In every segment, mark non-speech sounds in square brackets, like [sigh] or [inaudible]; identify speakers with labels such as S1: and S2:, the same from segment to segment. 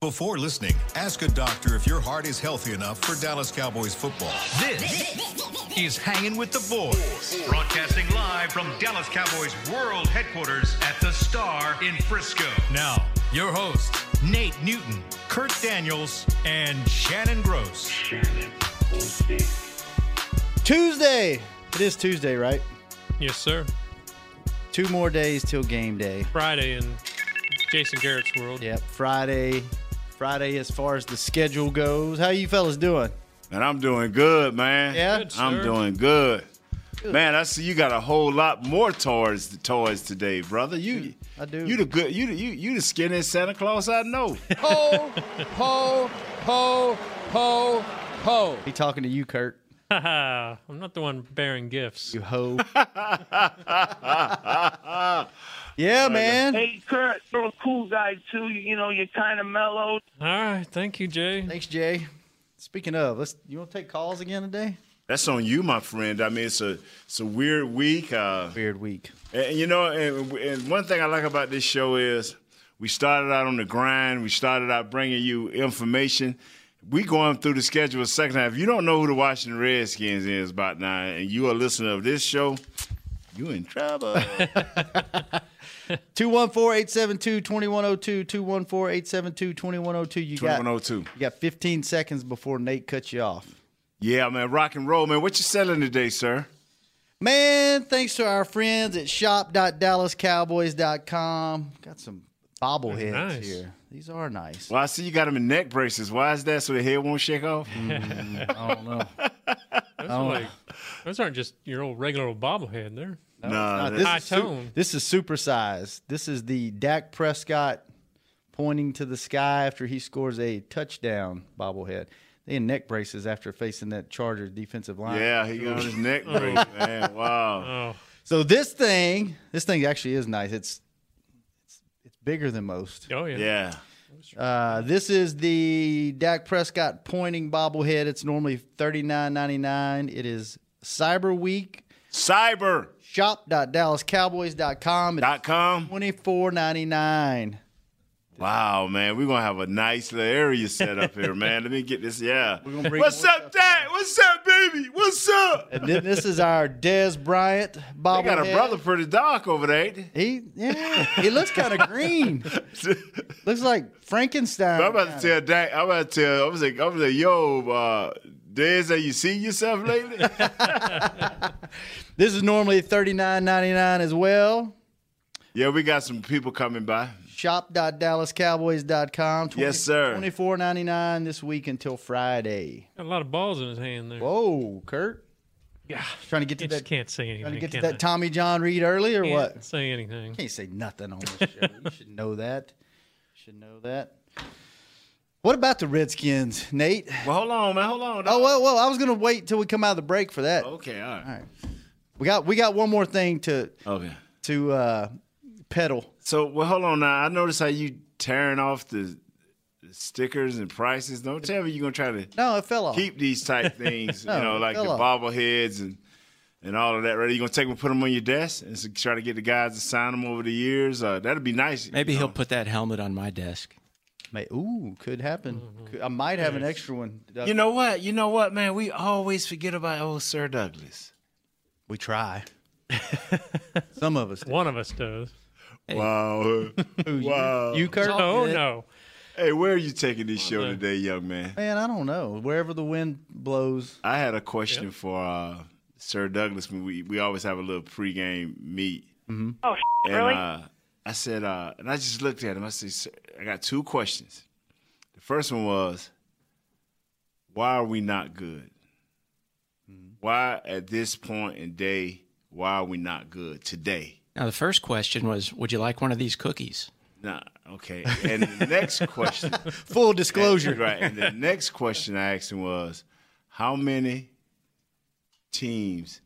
S1: Before listening, ask a doctor if your heart is healthy enough for Dallas Cowboys football.
S2: This is Hanging with the Boys, broadcasting live from Dallas Cowboys World Headquarters at the Star in Frisco. Now, your hosts, Nate Newton, Kurt Daniels, and Shannon Gross.
S3: Tuesday. It is Tuesday, right?
S4: Yes, sir.
S3: Two more days till game day.
S4: Friday in Jason Garrett's world.
S3: Yep, Friday. Friday as far as the schedule goes. How you fellas doing?
S5: And I'm doing good, man.
S3: Yeah?
S4: Good,
S5: I'm doing good. Man, I see you got a whole lot more toys toys today, brother. You
S3: I do.
S5: You the good you the, you you the skinny Santa Claus I know.
S6: Ho, ho, ho, ho, ho.
S3: He talking to you, Kurt.
S4: Haha, [laughs] I'm not the one bearing gifts.
S3: You hoe. [laughs] yeah, man.
S7: Hey, Kurt, you're a cool guy too. You, you know, you're kind of mellowed.
S4: All right, thank you, Jay.
S3: Thanks, Jay. Speaking of, let's. You want to take calls again today?
S5: That's on you, my friend. I mean, it's a it's a weird week. Uh,
S3: Weird week.
S5: And you know, and, and one thing I like about this show is we started out on the grind. We started out bringing you information. We going through the schedule a second half. If you don't know who the Washington Redskins is about now, and you are a listener of this show, you in trouble. [laughs]
S3: 214-872-2102, 214-872-2102. You got,
S5: Twenty-one oh two.
S3: you got 15 seconds before Nate cuts you off.
S5: Yeah, man, rock and roll, man. What you selling today, sir?
S3: Man, thanks to our friends at shop.dallascowboys.com. Got some bobbleheads
S4: nice.
S3: here. These are nice.
S5: Well, I see you got them in neck braces. Why is that? So the head won't shake off?
S3: Hmm, I don't know. [laughs]
S4: Those, are like, those aren't just your old regular old bobblehead. They're
S5: no,
S3: this,
S4: High
S3: is su-
S4: tone.
S3: this is supersized. This is the Dak Prescott pointing to the sky after he scores a touchdown bobblehead. They in neck braces after facing that Charger defensive line.
S5: yeah, he got his neck oh. brace, man. Wow. [laughs]
S4: oh,
S3: So this thing, this thing actually is nice. It's it's, it's bigger than most.
S4: oh yeah.
S5: Yeah.
S3: Uh, this is the Dak Prescott pointing bobblehead. It's normally thirty nine ninety nine. It is Cyber Week.
S5: Cyber
S3: Shop.dallascowboys.com. It's
S5: dot com.
S3: twenty four ninety nine.
S5: Wow, man, we're gonna have a nice little area set up here, man. Let me get this. Yeah. [laughs] What's up, Dad? What's up, baby? What's up?
S3: And then this is our Dez Bryant
S5: They
S3: bobblehead.
S5: got a brother pretty dark over there.
S3: He yeah, he looks kind of green. [laughs] looks like Frankenstein.
S5: I'm about to tell Dak. I'm about to tell. I was like, I was like, yo, uh, Dez, have you seen yourself lately? [laughs]
S3: This is normally thirty nine ninety nine as well.
S5: yeah, we got some people coming by.
S3: Shop.dallascowboys.com.
S5: Yes, sir.
S3: Twenty four ninety nine this week until Friday.
S4: Got a lot of balls in his hand there.
S3: Whoa, Kurt.
S4: Yeah.
S3: Trying to get to
S4: You just
S3: that.
S4: can't say anything.
S3: Trying to get to
S4: can I?
S3: that Tommy John read early or
S4: Can't
S3: what?
S4: say anything.
S3: Can't say nothing on this show. you [laughs] should know that. You Should know that. What about the Redskins, Nate?
S5: Well, hold on, man. Hold on.
S3: Oh well, well, I was gonna wait till we come out of the break for that.
S5: Okay, all right.
S3: All right. We got we got one more thing to
S5: Okay.
S3: to uh, pedal.
S5: So, well, hold on now. I noticed how you tearing off the, the stickers and prices. Don't tell me you're gonna try to
S3: No, it fell off.
S5: keep these type [laughs] things.
S3: No,
S5: you know, like the
S3: off.
S5: bobbleheads and and all of that. Right? You gonna take them, and put them on your desk, and try to get the guys to sign them over the years. Uh, that'd be nice.
S6: Maybe
S5: you
S6: he'll
S5: know.
S6: put that helmet on my desk.
S3: May, ooh, could happen. Could- I might have an extra one.
S5: You know what? You know what, man? We always forget about old Sir Douglas.
S3: we try. [laughs] Some of us. do.
S4: One of us does.
S5: Wow. [laughs]
S3: Who, you-
S5: wow.
S3: You, Kurt?
S4: Oh no.
S5: Hey, where are you taking this show today, young man?
S3: Man, I don't know. Wherever the wind blows.
S5: I had a question for uh, Sir Douglas. We we always have a little pregame meet.
S7: Oh,
S5: And
S7: really?
S5: uh, I said, uh, and I just looked at him. I said, "Sir, I got two questions. The first one was, why are we not good? Why at this point in day, why are we not good today?
S6: Now, the first question was, would you like one of these cookies?
S5: Nah, okay. And the next [laughs] question,
S3: Full disclosure.
S5: right? And the next question I asked him was, how many teams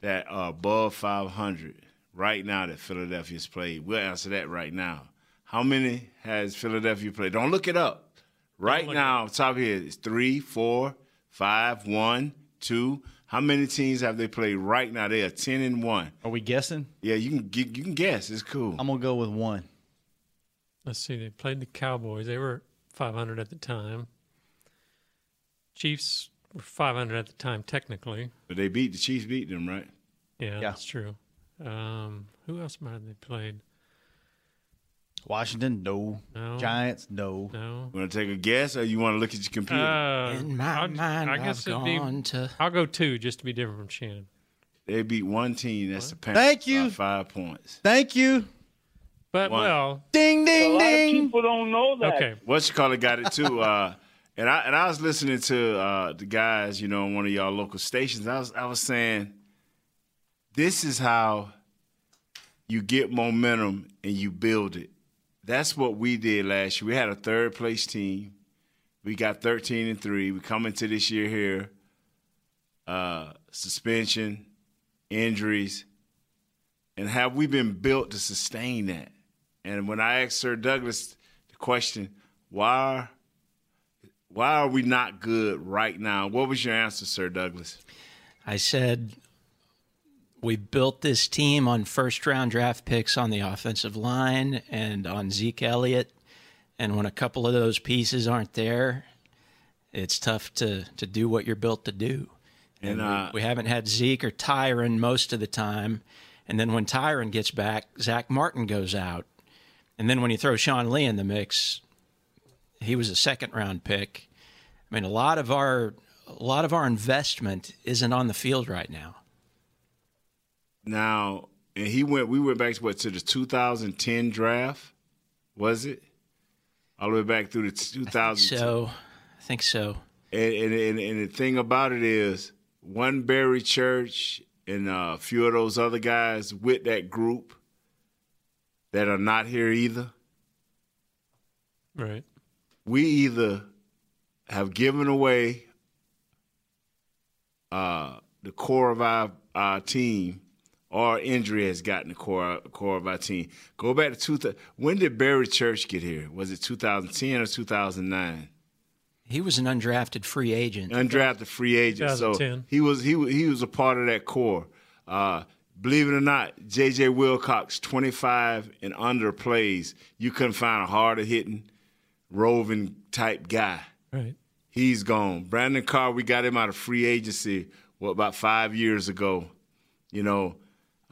S5: that are above 500 right now that Philadelphia's played? We'll answer that right now. How many has Philadelphia played? Don't look it up. Right
S4: look
S5: now, top here is three, four, five, one, two. How many teams have they played right now? They are ten and one.
S3: Are we guessing?
S5: Yeah, you can you can guess. It's cool.
S3: I'm gonna go with one.
S4: Let's see. They played the Cowboys. They were 500 at the time. Chiefs were 500 at the time, technically.
S5: But they beat the Chiefs, beat them, right?
S4: Yeah,
S3: Yeah.
S4: that's true. Um, who else might have they played?
S3: Washington, no.
S4: No.
S3: Giants, no.
S4: No.
S5: Want to take a guess, or you want to look at your computer?
S4: Uh,
S6: In my
S4: I'll-
S6: mind,
S4: I guess
S6: I've
S4: it'd be-
S6: to.
S4: I'll go two just to be different from Shannon.
S5: they beat one team. That's the Panthers.
S3: Thank you.
S5: by five points.
S3: Thank you.
S4: But
S5: One.
S4: well,
S3: Ding,
S7: A
S3: ding,
S7: lot of
S3: ding.
S7: people don't know that.
S4: okay.
S5: What you call it got it too. Uh, and I and I was listening to uh, the guys, you know, on one of y'all local stations. I was I was saying, this is how you get momentum and you build it. That's what we did last year. We had a third place team. We got 13 and three. We come into this year here, uh, suspension, injuries, and have we been built to sustain that? And when I asked Sir Douglas the question, why why are we not good right now? What was your answer, Sir Douglas?
S6: I said we built this team on first round draft picks on the offensive line and on Zeke Elliott. And when a couple of those pieces aren't there, it's tough to, to do what you're built to do.
S5: And
S6: And
S5: uh,
S6: we, we haven't had Zeke or Tyron most of the time. And then when Tyron gets back, Zack Martin goes out. And then when you throw Sean Lee in the mix, he was a second round pick. I mean, a lot of our a lot of our investment isn't on the field right now.
S5: Now and he went we went back to what to the 2010 draft, was it? All the way back through the 2000.
S6: So, I think so.
S5: And, and, and, and the thing about it is, one Barry Church and a few of those other guys with that group that are not here either.
S4: Right.
S5: we either have given away uh, the core of our, our team or injury has gotten the core, core of our team. Go back to two, when did Barry Church get here? Was it 2010 or 2009?
S6: He was an undrafted free agent.
S5: Undrafted free agent. So
S4: 2010.
S5: he was he was- he was a part of that core. Uh, believe it or not, J.J. Wilcox, 25 and under plays. You couldn't find a harder hitting, roving type guy.
S4: Right.
S5: He's gone. Brandon Carr, we got him out of free agency, what, about five years ago. You know,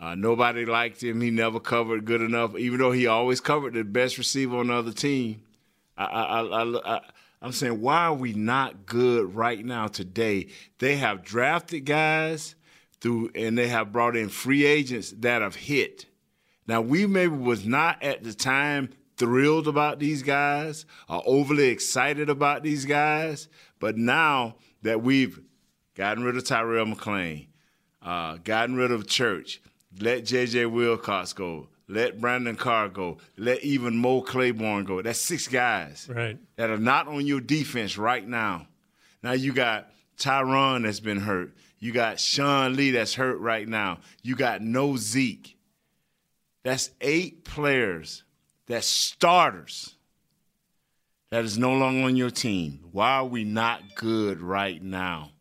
S5: uh, nobody liked him. He never covered good enough, even though he always covered the best receiver on the other team. I, I, I, I'm saying, why are we not good right now today? They have drafted guys through, and they have brought in free agents that have hit. Now we maybe was not at the time thrilled about these guys or overly excited about these guys, but now that we've gotten rid of Terrell McClain, uh, gotten rid of Church, let J.J. Wilcox go, let Brandon Carr go, let even Mo Claiborne go. That's six guys
S4: Right.
S5: that are not on your defense right now. Now you got Tyron that's been hurt. You got Sean Lee that's hurt right now. You got no Zeke. That's eight players that's starters that is no longer on your team. Why are we not good right now?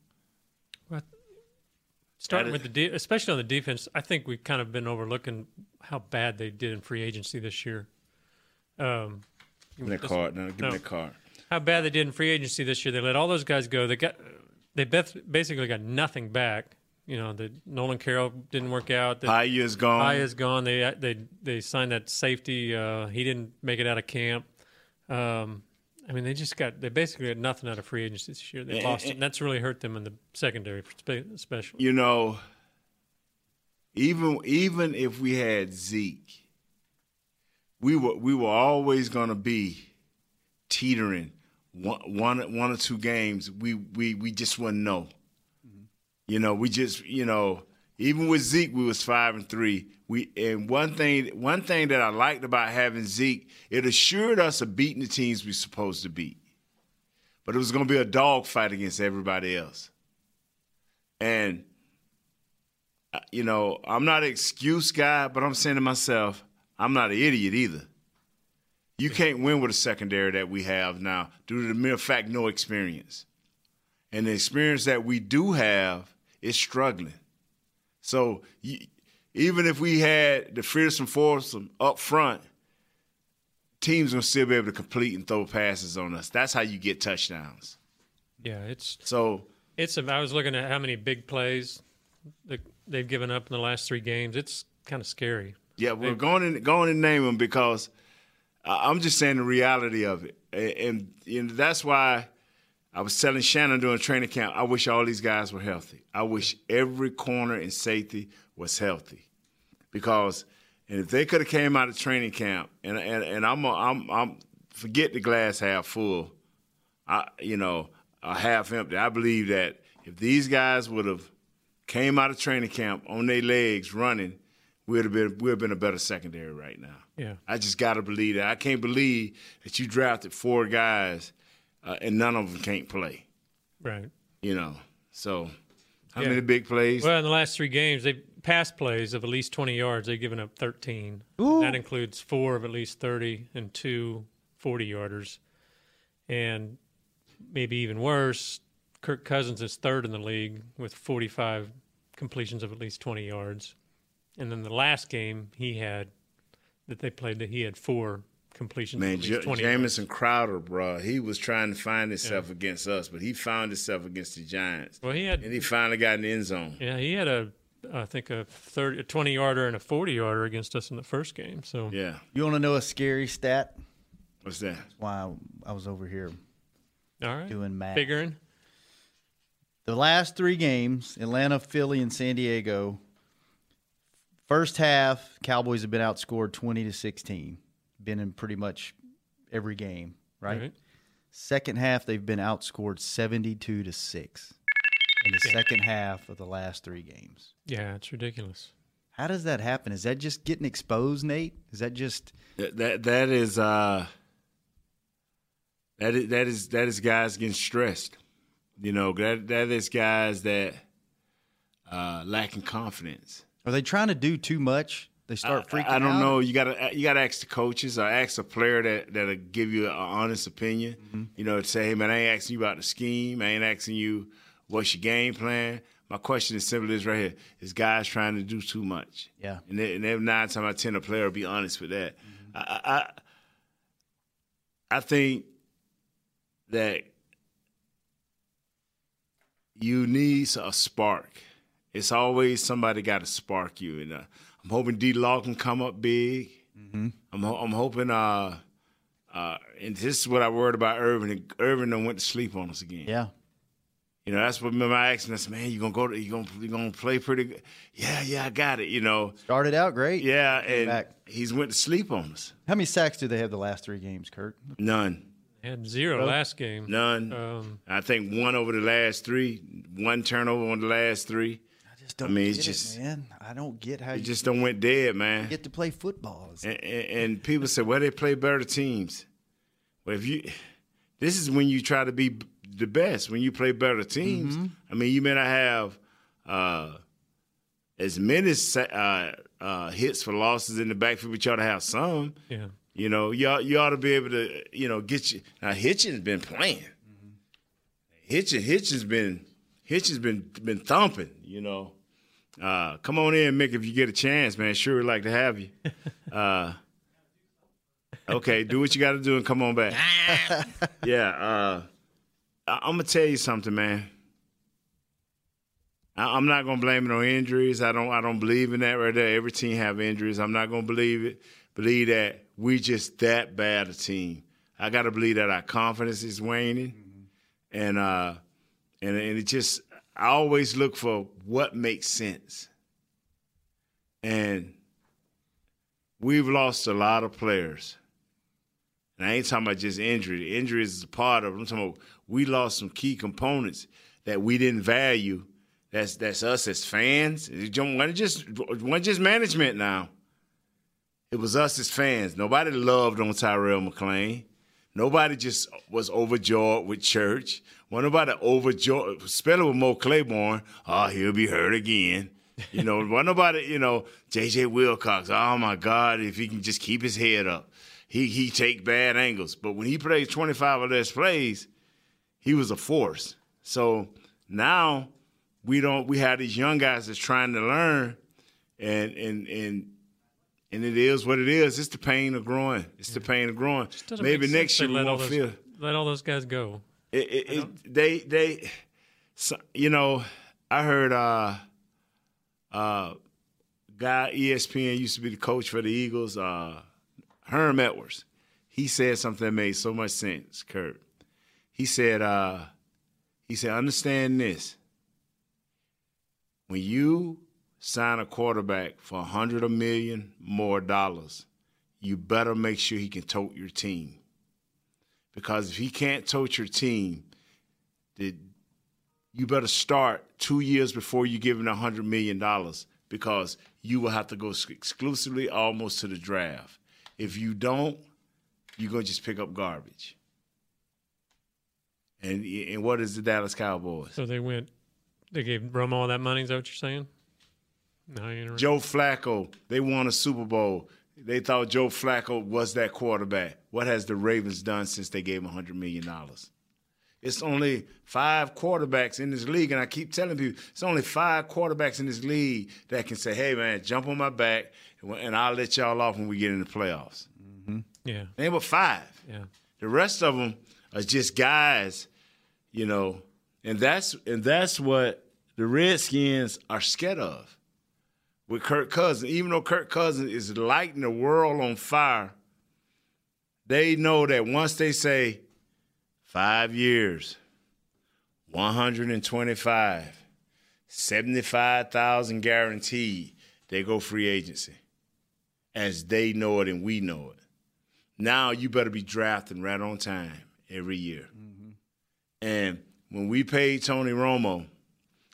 S4: Starting with the de- especially on the defense, I think we've kind of been overlooking how bad they did in free agency this year. Um,
S5: Give me that card. No, give
S4: No.
S5: me that card.
S4: how bad they did in free agency this year. They let all those guys go. They got they beth- basically got nothing back. You know, the Nolan Carroll didn't work out. The
S5: High is gone.
S4: High is gone. They they they signed that safety. Uh, he didn't make it out of camp. Um, I mean, they just got they basically got nothing out of free agency this year. They
S5: And-
S4: lost it,
S5: and-
S4: and that's really hurt them in the secondary, spe- especially.
S5: you know, even even if we had Zeke, we were we were always going to be teetering one, one one or two games. We we we just wouldn't know. Mm-hmm. You know, we just you know, even with Zeke, we was five and three. We and one thing one thing that I liked about having Zeke, it assured us of beating the teams we're supposed to beat. But it was going to be a dogfight against everybody else. And uh, you know, I'm not an excuse guy, but I'm saying to myself, I'm not an idiot either. You can't win with a secondary that we have now due to the mere fact no experience. And the experience that we do have is struggling. So you, even if we had the fearsome foursome up front, teams gonna still be able to complete and throw passes on us. That's how you get touchdowns.
S4: Yeah, it's
S5: So
S4: it's. I was looking at how many big plays they've given up in the last three games. It's kind of scary.
S5: yeah, we're going in going to name them because I'm just saying the reality of it, A- and, and that's why I was telling Shannon during training camp. I wish all these guys were healthy. I wish every corner and safety was healthy, because and if they could have came out of training camp, and and, and I'm a, I'm I'm forget the glass half full, I you know a half empty. I believe that if these guys would have came out of training camp on their legs running, we'd have been we'd have been a better secondary right now.
S4: Yeah.
S5: I just got to believe that. I can't believe that you drafted four guys uh, and none of them can't play.
S4: Right.
S5: You know, so how
S4: Yeah.
S5: many big plays?
S4: Well, in the last three games, they pass plays of at least 20 yards. They've given up 13. That includes four of at least 30 and two 40 yarders. And maybe even worse, Kirk Cousins is third in the league with 45 completions of at least 20 yards. And then the last game he had that they played, that he had four completions
S5: Man, J-
S4: least 20 yards.
S5: Jamison Crowder, bro, he was trying to find himself against us, but he found himself against the Giants,
S4: Well, he had
S5: and he finally got in the end zone.
S4: Yeah, he had a, I think a 30, a 20 yarder and a 40 yarder against us in the first game. So
S5: Yeah,
S3: You want to know a scary stat?
S5: what's that?
S3: That's Why I was over here
S4: all right,
S3: doing math.
S4: figuring.
S3: The last three games, Atlanta, Philly, and San Diego. First half, Cowboys have been outscored twenty to sixteen. Been in pretty much every game, right?
S4: Right.
S3: Second half, they've been outscored seventy-two to six in the second half of the last three games.
S4: Yeah, it's ridiculous.
S3: How does that happen? Is that just getting exposed, Nate? Is that just
S5: That that, that is uh, that is that is that is guys getting stressed. You know, that that is guys that uh, lacking confidence.
S3: are they trying to do too much? They start freaking
S5: I, I don't
S3: out?
S5: know. You gotta you gotta ask the coaches or ask a player that that'll give you an honest opinion.
S3: Mm-hmm.
S5: You know, to say, hey man, I ain't asking you about the scheme. I ain't asking you what's your game plan. My question is simply this right here: Is guys trying to do too much?
S3: Yeah.
S5: And, they, and every nine times out of ten, a player will be honest with that.
S3: Mm-hmm.
S5: I, I I think that you need a spark. It's always somebody got to spark you, and uh, I'm hoping D. Law can come up big. I'm I'm hoping uh uh and this is what I worried about Irving. Irving done went to sleep on us again.
S3: Yeah.
S5: You know, that's what remember I asked him, man, you gonna go to you gonna you gonna play pretty good. Yeah, yeah, I got it, you know.
S3: Started out great.
S5: Yeah, and
S3: back.
S5: he's went to sleep on us.
S3: How many sacks do they have the last three games, Kurt?
S5: None.
S4: Had zero last game.
S5: None.
S4: Um,
S5: I think one over the last three, one turnover on the last three.
S3: I just don't
S5: I mean,
S3: get
S5: it's
S3: it,
S5: just-
S3: man. I don't get how
S5: He
S3: you
S5: just don't went dead, man.
S3: get to play football.
S5: And, and, and people say, well, they play better teams. Well, if you, this is when you try to be the best. When you play better teams,
S3: Mm-hmm.
S5: I mean, you may not have uh, as many uh, uh, hits for losses in the backfield, but you ought to have some.
S4: yeah.
S5: You know, you ought, you ought to be able to, you know, get you. Now, Hitchens been playing. Hitchens, Hitchens been, Hitchens been been thumping. You know, uh, come on in, Mick, if you get a chance, man. Sure, would like to have you. [laughs] Uh, okay, do what you got to do and come on back. [laughs] yeah, uh, I, I'm gonna tell you something, man. I, I'm not gonna blame it on injuries. I don't. I don't believe in that right there. Every team have injuries. I'm not gonna believe it. Believe that we just that bad a team. I gotta believe that our confidence is waning, and uh, and and it just. I always look for what makes sense, and we've lost a lot of players. And I ain't talking about just injury. Injury is a part of it. I'm talking about we lost some key components that we didn't value. That's that's us as fans. It wasn't just just management now. It was us as fans. Nobody loved on Terrell McClain. Nobody just was overjoyed with church. Well, nobody overjoyed, especially with Mo Claiborne. Oh, he'll be hurt again. You know, [laughs] well, nobody, you know, J.J. Wilcox. Oh my God, if he can just keep his head up, he he take bad angles. But when he plays 25 or less plays, he was a force. So now we don't. We have these young guys that's trying to learn, and and and and it is what it is. It's the pain of growing. It's the pain of growing. Maybe next year we
S4: let all
S5: won't
S4: those,
S5: feel.
S4: let all those guys go.
S5: It, it, it, they they, so, you know, I heard uh, uh, guy ESPN used to be the coach for the Eagles, uh, Herm Edwards. He said something that made so much sense, Kurt. He said, uh, he said, understand this. When you sign a quarterback for a hundred a million more dollars, you better make sure he can tote your team. Because if he can't tote your team, you better start two years before you give him a hundred million dollars because you will have to go exclusively almost to the draft. If you don't, you're gonna just pick up garbage. And and what is the Dallas Cowboys?
S4: So they went, they gave Romo all that money. Is that what you're saying? No, you're.
S5: Joe Flacco, they won a Super Bowl. They thought Joe Flacco was that quarterback. What has the Ravens done since they gave him $100 million? It's only five quarterbacks in this league, and I keep telling people it's only five quarterbacks in this league that can say, hey, man, jump on my back, and I'll let y'all off when we get in the playoffs. Mm-hmm.
S4: Yeah,
S5: Name but five.
S4: yeah.
S5: The rest of them are just guys, you know, and that's and that's what the Redskins are scared of. With Kirk Cousins, even though Kirk Cousins is lighting the world on fire, they know that once they say five years, 125, 75,000 guaranteed, they go free agency. As they know it and we know it. Now you better be drafting right on time every year. Mm-hmm. And when we paid Tony Romo,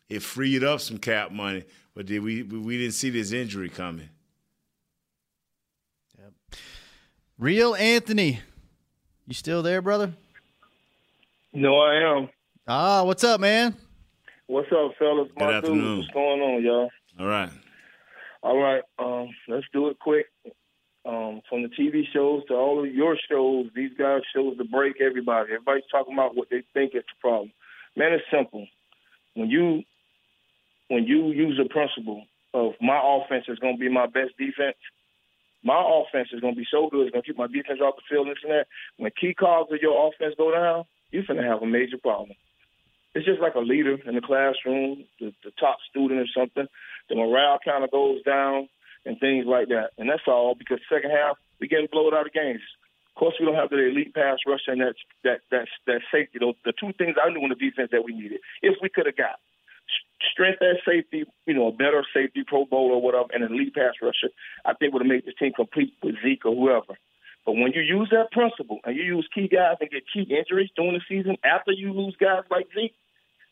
S5: it freed up some cap money, but did we we didn't see this injury coming. Yep.
S3: Real Anthony, you still there, brother?
S8: No, I am.
S3: Ah, what's up, man?
S8: What's up, fellas? My
S5: Good afternoon.
S8: dudes, what's going on, y'all?
S5: All right.
S8: All right, um, let's do it quick. Um, from the TV shows to all of your shows, these guys shows to break everybody. Everybody's talking about what they think is the problem. Man, it's simple. When you when you use the principle of my offense is going to be my best defense, my offense is going to be so good, it's going to keep my defense off the field and that. When key cogs of your offense go down, you're going to have a major problem. It's just like a leader in the classroom, the, the top student or something. The morale kind of goes down and things like that. And that's all because second half we getting blown out of games. Of course, we don't have the elite pass rush and that that that that safety. Those the two things I knew in the defense that we needed. If we could have got strength at safety, you know, a better safety, Pro Bowl or whatever, and an elite pass rusher, I think would have made this team complete with Zeke or whoever. But when you use that principle and you use key guys and get key injuries during the season after you lose guys like Zeke,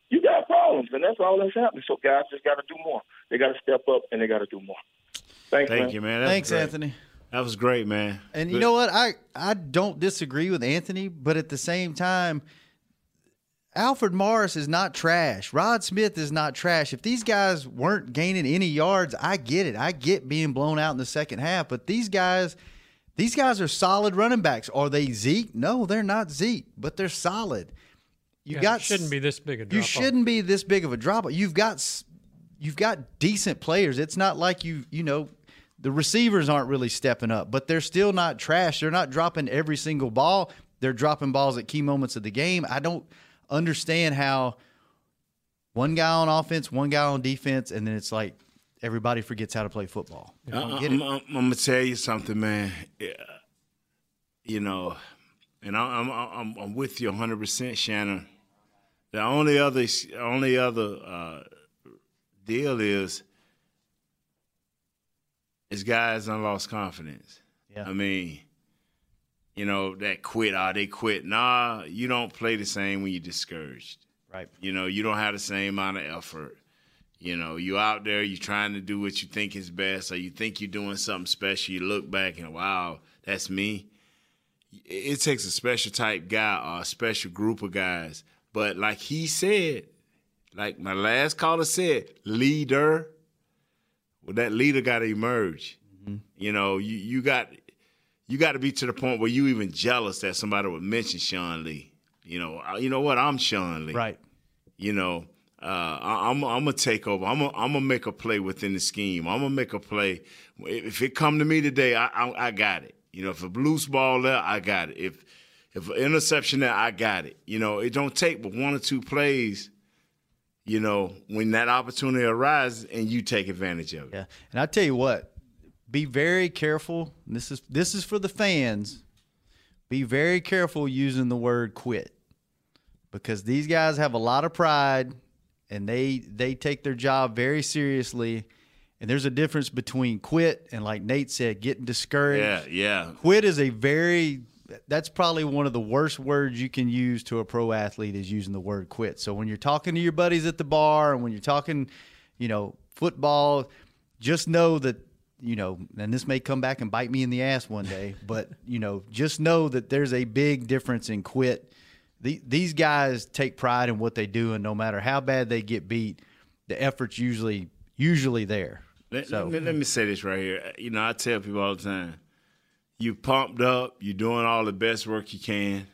S8: you got problems, and that's all that's happening. So guys just got to do more. They got to step up and they got to do more. Thanks,
S5: Thank
S8: man.
S5: you, man. That's
S3: Thanks,
S5: great.
S3: Anthony.
S5: That was great, man.
S3: And you know what? I I don't disagree with Anthony, but at the same time, Alfred Morris is not trash. Rod Smith is not trash. If these guys weren't gaining any yards, I get it. I get being blown out in the second half, but these guys these guys are solid running backs. Are they Zeke? No, they're not Zeke, but they're solid. You
S4: Yeah,
S3: got
S4: shouldn't be this big a drop.
S3: you shouldn't be this big of a drop. You've got you've got decent players. It's not like you you know the receivers aren't really stepping up, but they're still not trash. They're not dropping every single ball. They're dropping balls at key moments of the game. I don't understand how one guy on offense, one guy on defense, and then it's like everybody forgets how to play football. I don't
S5: I,
S3: get
S5: am gonna tell you something, man. Yeah. You know, and I, I'm I'm I'm with you 100, percent Shannon. The only other only other uh, deal is is guys done lost confidence.
S3: Yeah.
S5: I mean, you know that quit. Ah, they quit. Nah, you don't play the same when you're discouraged.
S3: Right.
S5: You know, you don't have the same amount of effort. You know, you out there, you're trying to do what you think is best, or you think you're doing something special. You look back and wow, that's me. It takes a special type guy or a special group of guys. But like he said, like my last caller said, leader. Well, that leader got to emerge. You know, you you got you got to be to the point where you even jealous that somebody would mention Sean Lee. You know, you know what? I'm Sean Lee
S3: Right.
S5: you know, uh, I, I'm I'm gonna take over. I'm gonna, I'm gonna make a play within the scheme. I'm gonna make a play. If it come to me today, I, I, I got it. You know, if a loose ball there, I got it. If if an interception there, I got it. You know, it don't take but one or two plays. You know, when that opportunity arises and you take advantage of it.
S3: Yeah, and I tell you what, be very careful. This is this is for the fans. Be very careful using the word quit because these guys have a lot of pride and they they take their job very seriously. And there's a difference between quit and like Nate said, getting discouraged.
S5: Yeah, yeah.
S3: Quit is a very that's probably one of the worst words you can use to a pro athlete is using the word quit. So when you're talking to your buddies at the bar and when you're talking, you know, football, just know that you know, and this may come back and bite me in the ass one day, [laughs] but you know, just know that there's a big difference in quit. The, these guys take pride in what they do, and no matter how bad they get beat, the effort's usually usually there.
S5: Let,
S3: So-
S5: let me, let me say this right here. You know, I tell people all the time, you pumped up, you're doing all the best work you can.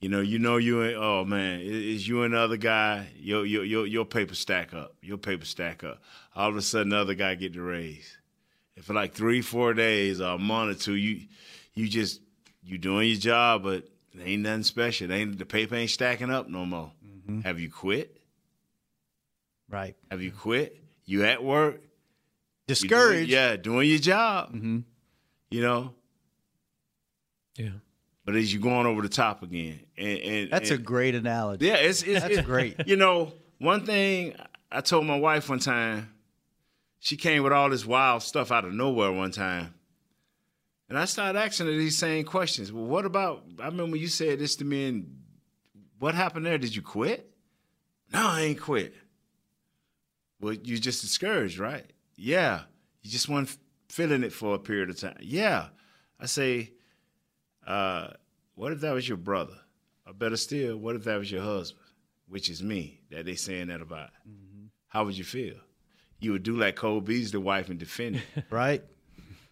S5: You know, you know you ain't. Oh man, it's you and the other guy. Your your your your paper stack up. Your paper stack up. All of a sudden, the other guy get the raise. And for like three, four days or a month or two, you you just you doing your job, but it ain't nothing special. It ain't the paper ain't stacking up no more. Have you quit?
S3: Right.
S5: Have you quit? You at work? You doing-
S3: Discouraged.
S5: yeah, doing your job.
S3: hmm
S5: You know,
S4: Yeah.
S5: but as you're going over the top again, and, and
S3: That's a great analogy.
S5: yeah, it's, it's
S3: That's
S5: it's-
S3: great. [laughs]
S5: You know, one thing I told my wife one time, she came with all this wild stuff out of nowhere one time, and I started asking her these same questions. Well, what about? I remember you said this to me, and what happened there? Did you quit? No, I ain't quit. Well, you just discouraged, right? Yeah. You just weren't feeling it for a period of time. Yeah. I say, uh, what if that was your brother? Or better still, what if that was your husband, which is me, that they saying that about? How would you feel? You would do like Cole Beasley wife and defend it. [laughs]
S3: Right.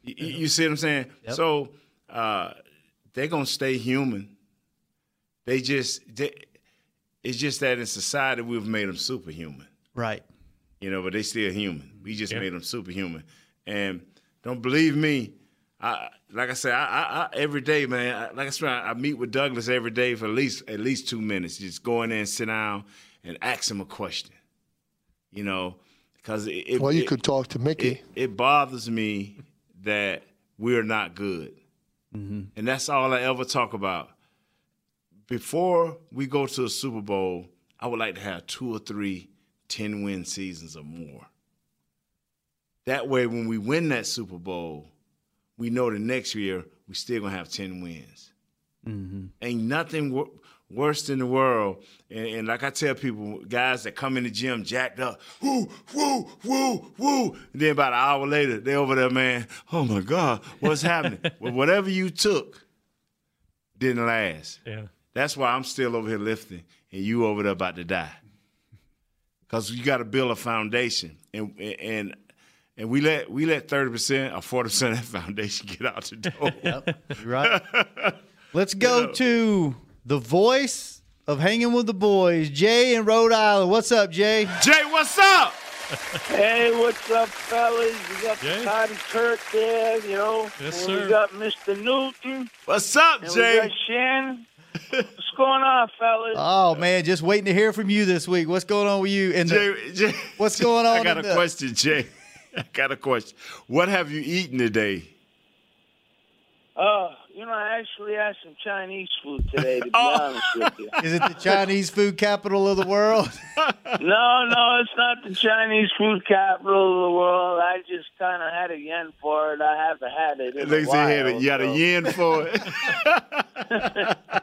S5: You, you see what I'm saying?
S3: Yep.
S5: So uh, they're gonna stay human. They just they, it's just that in society we've made them superhuman.
S3: Right.
S5: You know, but they still human. We just
S4: Yeah.
S5: made them superhuman. And don't believe me. I like I said, I, I, I every day, man. I, like I said, I, I meet with Douglas every day for at least at least two minutes. Just go in there and sit down and ask him a question. You know, because it, it,
S9: Well, you
S5: it-
S9: could talk to Mickey.
S5: it, it bothers me that we're not good. Mm-hmm. And that's all I ever talk about. Before we go to a Super Bowl, I would like to have two or three 10 win seasons or more. That way, when we win that Super Bowl, we know the next year we still going to have 10 wins. Mm-hmm. Ain't nothing wor- in the world. And, and like I tell people, guys that come in the gym jacked up, woo, woo, woo, woo. And then about an hour later, they over there, man, oh my God, what's happening? [laughs] well, whatever you took didn't last.
S4: Yeah.
S5: That's why I'm still over here lifting and you over there about to die. Cause you got to build a foundation, and and and we let we let thirty percent or forty percent of that foundation [laughs] get out the door.
S3: You're right. [laughs] Let's go to the voice of hanging with the boys, Jay in Rhode Island. What's up, Jay?
S5: Jay, what's up? [laughs]
S7: Hey, what's up, fellas? We got
S4: Jay?
S7: Scotty Kurt there, you know.
S4: Yes,
S7: and
S4: sir.
S7: We got Mr. Newton.
S5: What's up,
S7: And we
S5: Jay?
S7: got Shannon. What's going on, fellas?
S3: Oh man, just waiting to hear from you this week. What's going on with you? And the,
S5: Jay, Jay,
S3: What's going on [laughs]
S5: I got a
S3: the-
S5: question, Jay. [laughs] I got a question. What have you eaten today?
S7: Uh, you know, I actually had some Chinese food today, to be
S5: Oh. [laughs]
S7: honest with you.
S3: is it the Chinese food capital of the world? [laughs]
S7: No, no, it's not the Chinese food capital of the world. I just kind of had a yen for it. I haven't had it in
S5: They
S7: a
S5: say
S7: while.
S5: here, you got a yen for it. [laughs]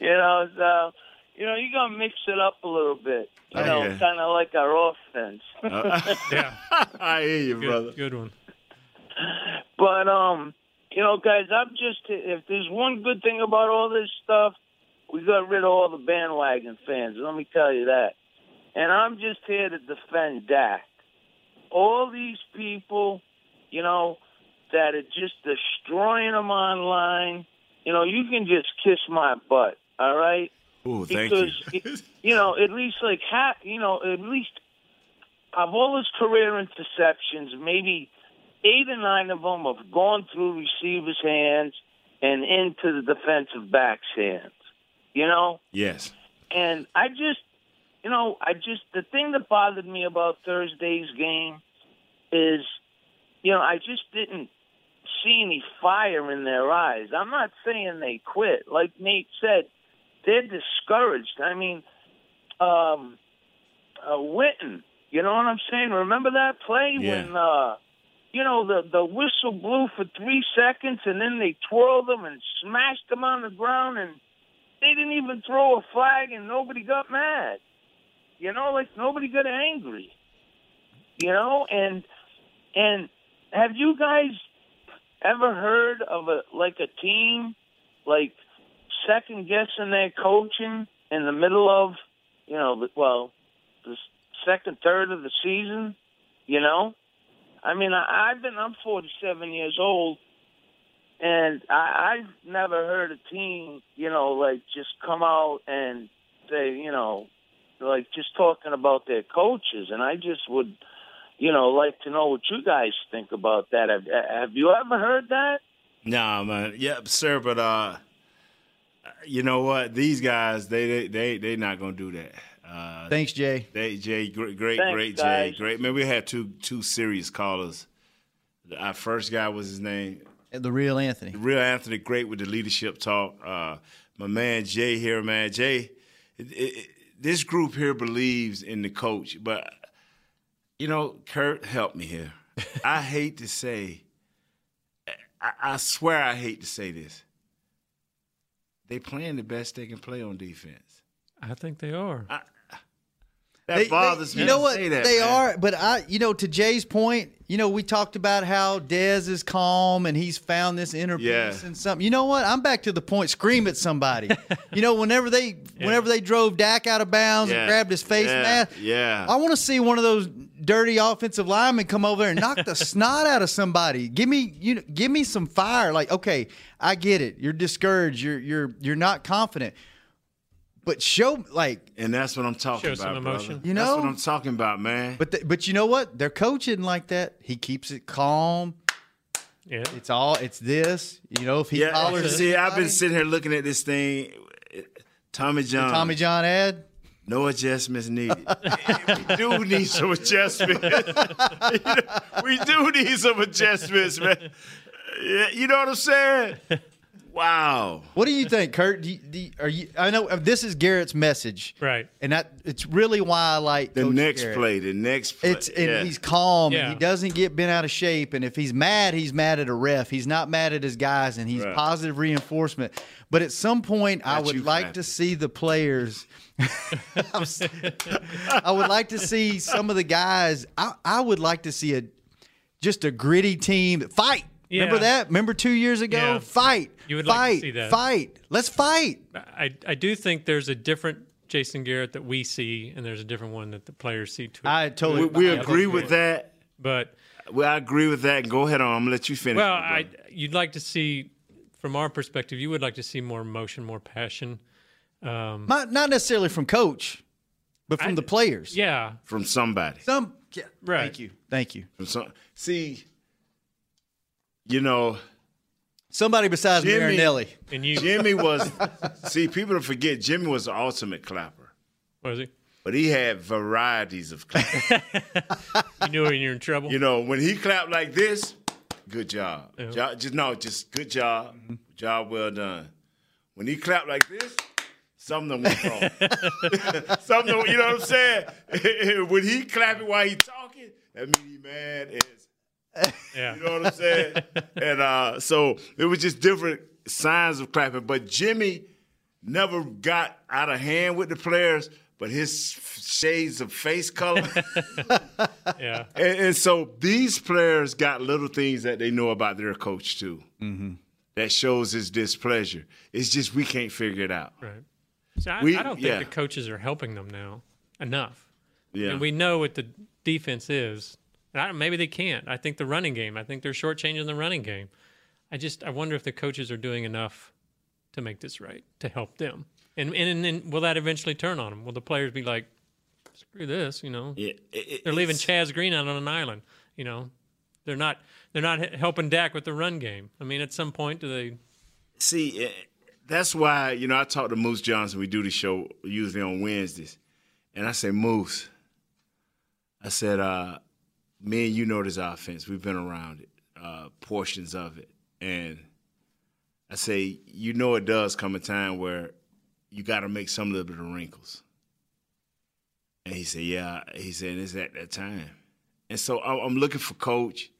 S7: You know, so, you know, you're going to mix it up a little bit. You
S5: Oh,
S7: know,
S5: yeah.
S7: kind of like our offense.
S4: Yeah.
S5: I hear you,
S4: Good,
S5: brother.
S4: good one.
S7: But um, you know, guys, I'm just if there's one good thing about all this stuff, we got rid of all the bandwagon fans. Let me tell you that. And I'm just here to defend Dak. All these people, you know, that are just destroying them online. You know, you can just kiss my butt. All right.
S5: Ooh, thank
S7: because
S5: you.
S7: it- you know at least like half you know at least of all his career interceptions, maybe eight or nine of them have gone through receivers' hands and into the defensive back's hands. You know,
S5: yes.
S7: and I just, you know, I just the thing that bothered me about Thursday's game is, you know, I just didn't see any fire in their eyes. I'm not saying they quit. Like Nate said, they're discouraged. I mean, um, uh, Witten, you know what I'm saying? Remember that play
S5: Yeah.
S7: when, uh, you know, the the whistle blew for three seconds, and then they twirled them and smashed them on the ground, and they didn't even throw a flag, and nobody got mad. You know, like nobody got angry. You know, and and have you guys ever heard of a like a team like second guessing their coaching in the middle of you know well the second third of the season? You know, I mean, I, I've been I'm 47 years old, and I, I've never heard a team you know like just come out and say you know like just talking about their coaches, and I just would you know like to know what you guys think about that. Have, have you ever heard that?
S5: Nah, man. Yep, sir. But uh, you know what? These guys, they they they they not gonna do that. Uh,
S3: Thanks, Jay.
S5: they Jay, great, great,
S7: Thanks,
S5: great Jay, great. Man, we had two two serious callers. Our first guy was his name,
S3: The real Anthony.
S5: The real Anthony. Great with the leadership talk. Uh, my man Jay here, man. Jay, it, it, this group here believes in the coach, but you know, Kurt, help me here. [laughs] I hate to say, I, I swear I hate to say this. They playing the best they can play on defense.
S4: I think they are.
S5: That
S3: They- they-
S5: bothers me.
S3: You know what?
S5: say that,
S3: they
S5: man.
S3: are, but I, you know, to Jay's point, you know, we talked about how Dez is calm and he's found this inner
S5: Yeah.
S3: peace and something. You know what? I'm back to the point. Scream at somebody. [laughs] you know, whenever they, whenever they drove Dak out of bounds
S5: Yeah.
S3: and grabbed his face
S5: Yeah.
S3: mask,
S5: Yeah.
S3: I want to see one of those dirty offensive linemen come over there and knock the [laughs] snot out of somebody. Give me, you know, give me some fire. Like, okay, I get it. You're discouraged. You're, you're, you're not confident. But show like
S5: And that's what I'm talking
S4: Show
S5: about.
S4: some emotion.
S5: brother.
S3: You
S5: that's
S3: know?
S5: what I'm talking about, man.
S3: But the, but you know what? They're isn't like that. He keeps it calm.
S4: Yeah.
S3: It's all it's this. You know, if he
S5: yeah,
S3: hollers, at
S5: see, I've been sitting here looking at this thing. Tommy John.
S3: Tommy John ad.
S5: No adjustments needed. we do need some adjustments. You [laughs] know, we do need some adjustments, man. Yeah, You know what I'm saying? Wow.
S3: What do you think, Kurt? Do you, do you- are you? I know uh, this is Garrett's message,
S4: Right.
S3: And that it's really why I like
S5: The
S3: Coach
S5: next
S3: Garrett.
S5: play, the next play.
S3: It's and
S5: yeah.
S3: he's calm
S4: Yeah.
S3: and he doesn't get bent out of shape. And if he's mad, he's mad at a ref. He's not mad at his guys, and he's
S5: Right.
S3: positive reinforcement. But at some point, I would like
S5: Flappy.
S3: to see the players. [laughs] I'm s- I would like to see some of the guys. I, I would like to see a just a gritty team that fight. Remember that? Remember two years ago?
S4: Yeah.
S3: Fight.
S4: You would like to
S3: fight.
S4: see that.
S3: Fight. Let's fight.
S4: I, I do think there's a different Jason Garrett that we see, and there's a different one that the players see too.
S3: I totally.
S5: we, we
S3: I-
S5: agree with that.
S4: but
S5: Well, I agree with that. Go ahead on. I'm gonna let you finish.
S4: well, I you'd like to see, from our perspective, you would like to see more emotion, more passion. Um,
S3: Not, not necessarily from coach, but from
S4: I-
S3: the players.
S4: yeah,
S5: from somebody.
S3: Some. Yeah.
S4: Right.
S3: Thank you. Thank you.
S5: From some. See, you know,
S3: Somebody besides
S5: Jimmy-
S3: Marinelli.
S4: and you
S5: Jimmy was. [laughs] see, people forget Jimmy was the ultimate clapper,
S4: was he?
S5: but he had varieties of clapping. [laughs]
S4: You knew when you're in trouble.
S5: You know, when he clapped like this, good job.
S4: Yeah.
S5: Job- just no, just good job. Mm-hmm. Job well done. When he clapped like this, something went wrong. [laughs] something, you know what I'm saying? when he clapping while he talking, that means he mad as
S4: yeah, [laughs]
S5: you know what I'm saying? [laughs] and uh, so it was just different signs of clapping. But Jimmy never got out of hand with the players, but his shades of face color. [laughs]
S4: yeah.
S5: and, and so these players got little things that they know about their coach too.
S3: Mm-hmm.
S5: That shows his displeasure. It's just we can't figure it out.
S4: Right. So I,
S5: We-
S4: I don't think
S5: yeah.
S4: the coaches are helping them now enough.
S5: Yeah.
S4: And we know what the defense is. And I, maybe they can't. I think the running game. I think they're shortchanging the running game. I just I wonder if the coaches are doing enough to make this right to help them. And, and then will that eventually turn on them? Will the players be like, screw this, you know?
S5: Yeah, it-
S4: They're leaving Chaz Green out on an island, you know? They're not they're not helping Dak with the run game. I mean, at some point, do they?
S5: See, eh, that's why you know I talk to Moose Johnson. We do the show usually on Wednesdays, and I say, Moose, I said, uh, me and you know this offense. We've been around it, uh, portions of it, and I say, you know, it does come a time where you got to make some little bit of wrinkles. And he said, yeah. He said, it's at that time. And so I'm looking for coach,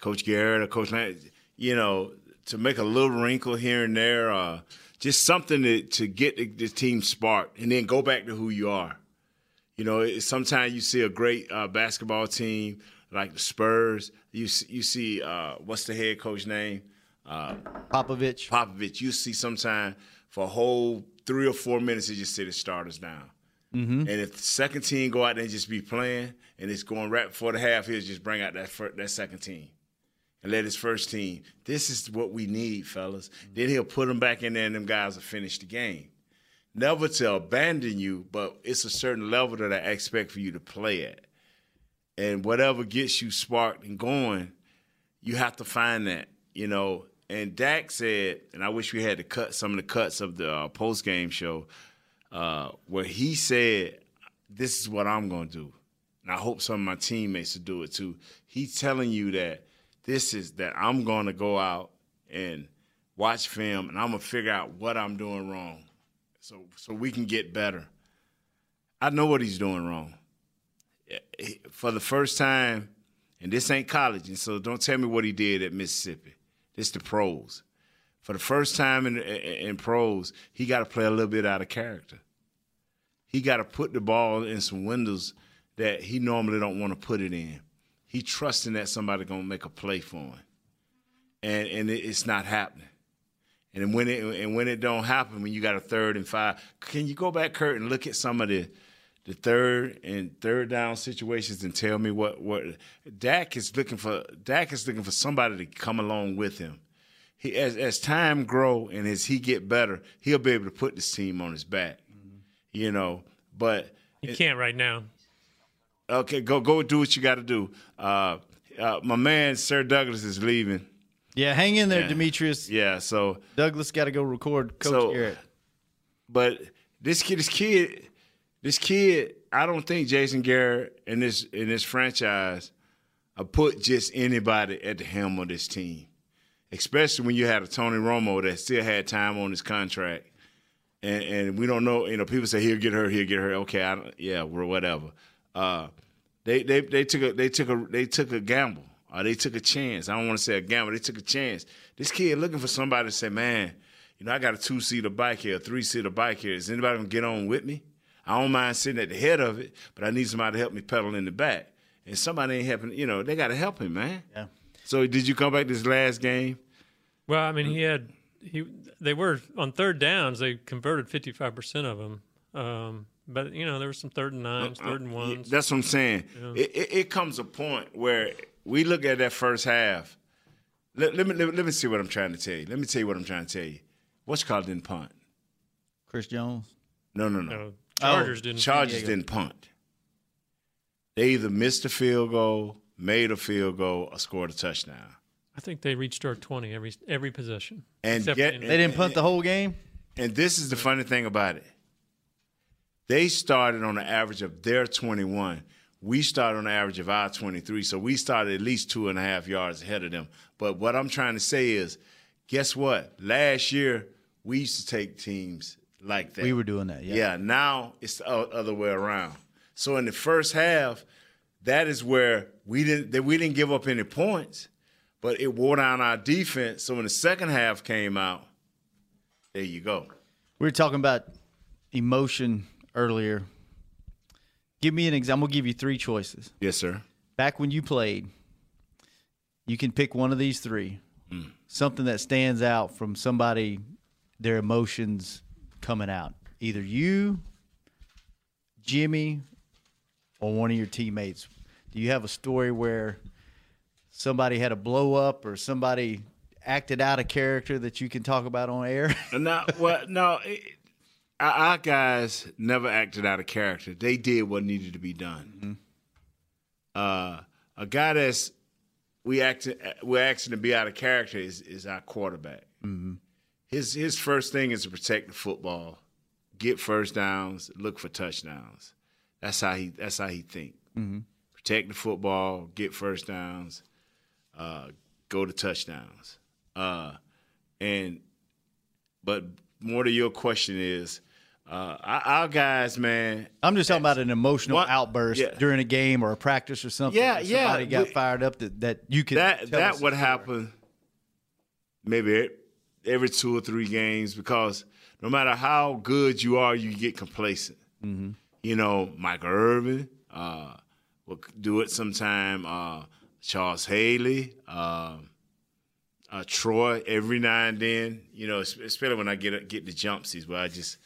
S5: Coach Garrett or Coach Lang, you know, to make a little wrinkle here and there, uh, just something to, to get the, the team sparked and then go back to who you are. You know, it, sometimes you see a great uh, basketball team like the Spurs. You see, you see uh, what's the head coach name? Uh,
S3: Popovich.
S5: Popovich. You see sometimes for a whole three or four minutes, he just sit the starters down.
S3: Mm-hmm.
S5: And if the second team go out there and just be playing, and it's going right before the half, he'll just bring out that fir- that second team and let his first team. This is what we need, fellas. Then he'll put them back in there, and them guys will finish the game. Never to abandon you, but it's a certain level that I expect for you to play at. And whatever gets you sparked and going, you have to find that, you know. And Dak said, and I wish we had to cut some of the cuts of the uh, post game show, uh, where he said, "This is what I'm going to do," and I hope some of my teammates will do it too. He's telling you that this is that I'm going to go out and watch film, and I'm gonna figure out what I'm doing wrong, so so we can get better. I know what he's doing wrong. Eh, for the first time, and this ain't college, and so don't tell me what he did at Mississippi. This is the pros. For the first time in in, in pros, he got to play a little bit out of character. He got to put the ball in some windows that he normally don't want to put it in. He trusting that somebody gonna make a play for him, and and it's not happening. And when it and when it don't happen, when you got a third and five, can you go back, Kurt, and look at some of the the third and third down situations and tell me what what Dak is looking for? Dak is looking for somebody to come along with him. He as as time grow and as he get better, he'll be able to put this team on his back. You know, but
S4: You can't right now.
S5: okay, go go do what you got to do. Uh, uh, my man Sir Douglas is leaving.
S3: Yeah, hang in there,
S5: Yeah.
S3: Demetrius.
S5: Yeah, so
S3: Douglas got to go record Coach
S5: So-
S3: Garrett.
S5: but this kid, this kid, this kid, I don't think Jason Garrett in this in this franchise uh, put just anybody at the helm of this team, especially when you had a Tony Romo that still had time on his contract, and and we don't know. You know, people say he'll get hurt, he'll get hurt. Okay, I don't, yeah, we're whatever. Uh, they they they took a they took a they took a gamble. Or they took a chance. I don't want to say a gamble. They took a chance. This kid looking for somebody to say, man, you know, I got a two seater bike here, a three seater bike here. Is anybody gonna get on with me? I don't mind sitting at the head of it, but I need somebody to help me pedal in the back. And somebody ain't helping. You know, they got to help him, man.
S3: Yeah.
S5: So did you come back this last game?
S4: Well, I mean, he had he. They were on third downs. They converted fifty five percent of them. Um, but you know, there were some third and nines, third and ones.
S5: That's what I'm saying. It, it, it comes a point where we look at that first half. Let, let me let, let me see what I'm trying to tell you. Let me tell you what I'm trying to tell you. What's called didn't punt?
S3: Chris Jones.
S5: No, no, no.
S4: No, oh, Chargers didn't.
S5: Chargers
S3: Diego.
S5: didn't punt. They either missed a field goal, made a field goal, or scored a touchdown.
S4: I think they reached our twenty every every possession.
S5: And
S4: Except
S5: get-
S3: They didn't punt the whole game.
S5: And this is the funny thing about it. They started on the average of their 21. We started on the average of our 23. So we started at least two and a half yards ahead of them. But what I'm trying to say is, guess what? Last year, we used to take teams like that.
S3: We were doing that. Yeah.
S5: Yeah, now it's the other way around. So in the first half, that is where we didn't that we didn't give up any points, but it wore down our defense. So when the second half came out, there you go.
S3: We were talking about emotion earlier. Give me an example. I'm gonna give you three choices.
S5: Yes, sir.
S3: Back when you played, you can pick one of these three.
S5: Hmm.
S3: Something that stands out from somebody, their emotions coming out. Either you, Jimmy, or one of your teammates. Do you have a story where somebody had a blow up or somebody acted out of character that you can talk about on air?
S5: No, well, no. It, our, guys never acted out of character. They did what needed to be done. Uh, a guy that's we acting we're asking to be out of character is, is our quarterback. His his first thing is to protect the football, get first downs, look for touchdowns. That's how he that's how he think. Protect the football, get first downs, uh, go to touchdowns. Uh, and but more to your question is, uh, our, guys, man,
S3: I'm just talking about an emotional
S5: What-
S3: outburst
S5: yeah.
S3: during a game or a practice or something.
S5: Yeah,
S3: where
S5: yeah,
S3: Somebody got
S5: we-
S3: fired up that, that you could
S5: that that would happen maybe every two or three games because no matter how good you are, you get complacent.
S3: Mm-hmm.
S5: You know, Michael Irvin uh, will do it sometime. Uh, Charles Haley, uh, uh, Troy, every now and then. You know, especially when I get get the jumpsies where I just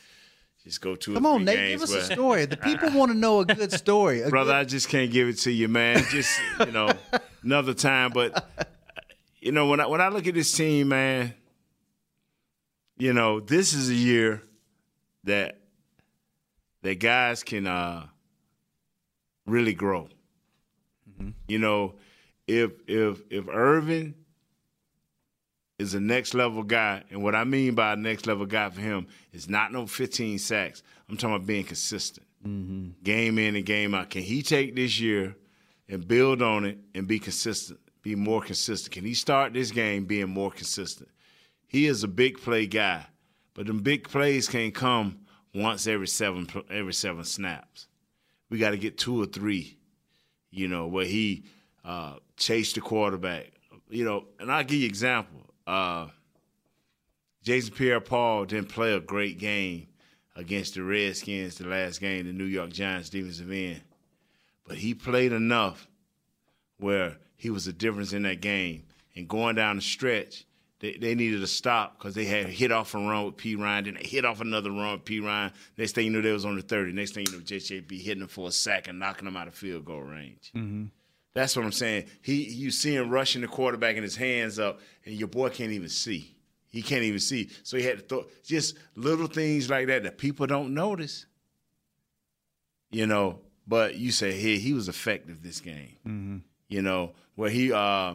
S5: just go to.
S3: Come on, Nate, give us
S5: where-
S3: a story. The people want to know a good [laughs] story. A
S5: brother.
S3: good-
S5: I just can't give it to you, man. Just you know, [laughs] another time. But you know, when I when I look at this team, man, you know, this is a year that that guys can uh, really grow. You know, if if if Irving is a next level guy, and what I mean by a next level guy for him is not no 15 sacks. I'm talking about being consistent game in and game out. Can he take this year and build on it and be consistent, be more consistent? Can he start this game being more consistent? He is a big play guy, but them big plays can't come once every seven every seven snaps. We got to get two or three, you know, where he uh, chased the quarterback, you know. And I'll give you an example. Uh, Jason Pierre-Paul didn't play a great game against the Redskins the last game, the New York Giants defensive end. But he played enough where he was a difference in that game. And going down the stretch, they, they needed to stop because they had hit off a run with Perine, then they hit off another run with Perine. Next thing you know, they was on the 30. Next thing you know, JPP hitting them for a sack and knocking them out of field goal range. That's what I'm saying. He you see him rushing the quarterback and his hands up, and your boy can't even see. He can't even see. So he had to throw just little things like that that people don't notice. You know, but you say, hey, he was effective this game. You know, where he uh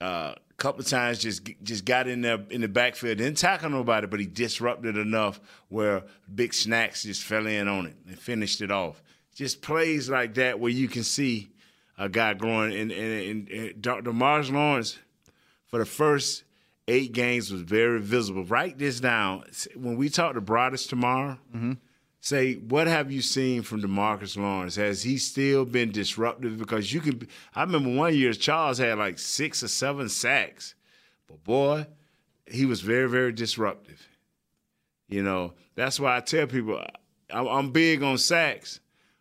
S5: uh a couple of times just just got in there in the backfield, didn't tackle nobody, but he disrupted enough where big snacks just fell in on it and finished it off. Just plays like that where you can see a guy growing. And, and, and, DeMarcus Lawrence, for the first eight games, was very visible. Write this down. When we talk to Broaddus tomorrow, mm-hmm. say what have you seen from DeMarcus Lawrence? Has he still been disruptive? Because you can. I remember one year Charles had like six or seven sacks, but boy, he was very very disruptive. You know that's why I tell people I'm, I'm big on sacks,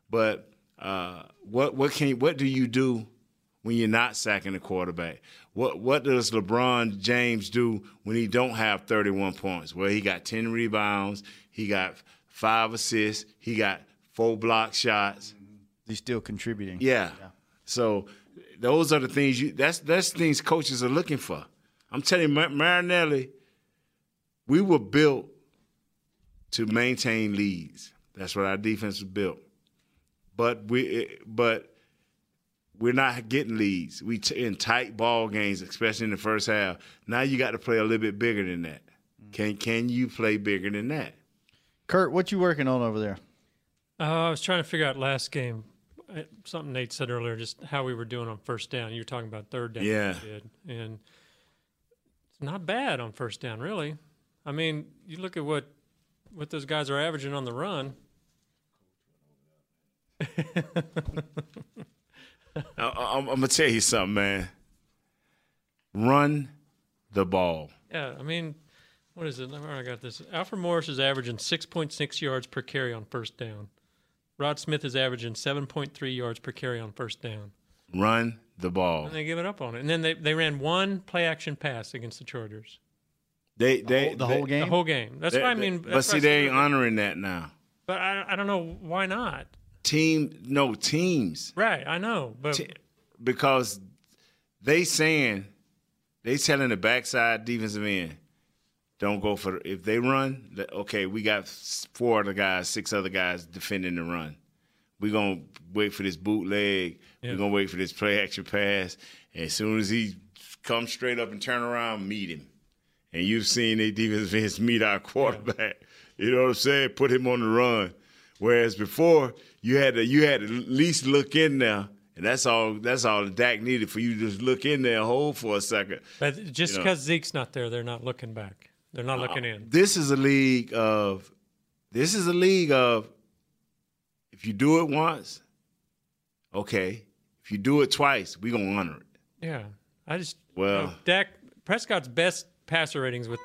S5: but uh, what what can what do you do when you're not sacking the quarterback? What what does LeBron James do when he don't have 31 points? Well, he got 10 rebounds, he got five assists, he got four block shots.
S3: He's still contributing.
S5: Yeah. So those are the things you that's that's things coaches are looking for. I'm telling you, Mar- Marinelli, we were built to maintain leads. That's what our defense was built. But we but we're not getting leads. We t- in tight ball games, especially in the first half. Now you got to play a little bit bigger than that. Can can you play bigger than that?
S3: Kurt, what you working on over there?
S4: Uh, I was trying to figure out last game uh, something Nate said earlier, just how we were doing on first down. You were talking about third down.
S5: Yeah.
S4: did, and it's not bad on first down, really. I mean, you look at what what those guys are averaging on the run. [laughs]
S5: I, I, I'm gonna tell you something, man. Run the ball.
S4: Yeah, I mean, what is it? Where I got this. Alfred Morris is averaging 6.6 yards per carry on first down. Rod Smith is averaging 7.3 yards per carry on first down.
S5: Run the ball.
S4: And they give it up on it. And then they, they ran one play action pass against the Chargers.
S5: They they
S3: The
S5: they-
S3: whole game?
S4: The whole game. That's
S5: they-
S4: what I
S5: they-
S4: mean.
S5: but see, they ain't honoring that now.
S4: But I, I don't know why not.
S5: Team, no teams,
S4: Right, I know. But
S5: Te- because they saying they telling the backside defensive end, don't go for if they run. Okay, we got four other guys, six other guys defending the run. We're gonna wait for this bootleg.
S4: Yeah.
S5: We're gonna wait for this play action pass. And as soon as he comes straight up and turn around, meet him. And you've seen a defensive ends meet our quarterback. You know what I'm saying? Put him on the run. Whereas before, you had to you had to at least look in there, and that's all that's all the Dak needed for you to just look in there and hold for a second.
S4: But just because Zeke's not there, they're not looking back. They're not uh, looking in.
S5: This is a league of this is a league of if you do it once, okay. If you do it twice, we're gonna honor it.
S4: Yeah, I just
S5: Well-
S4: you know, Dak Prescott's best passer ratings with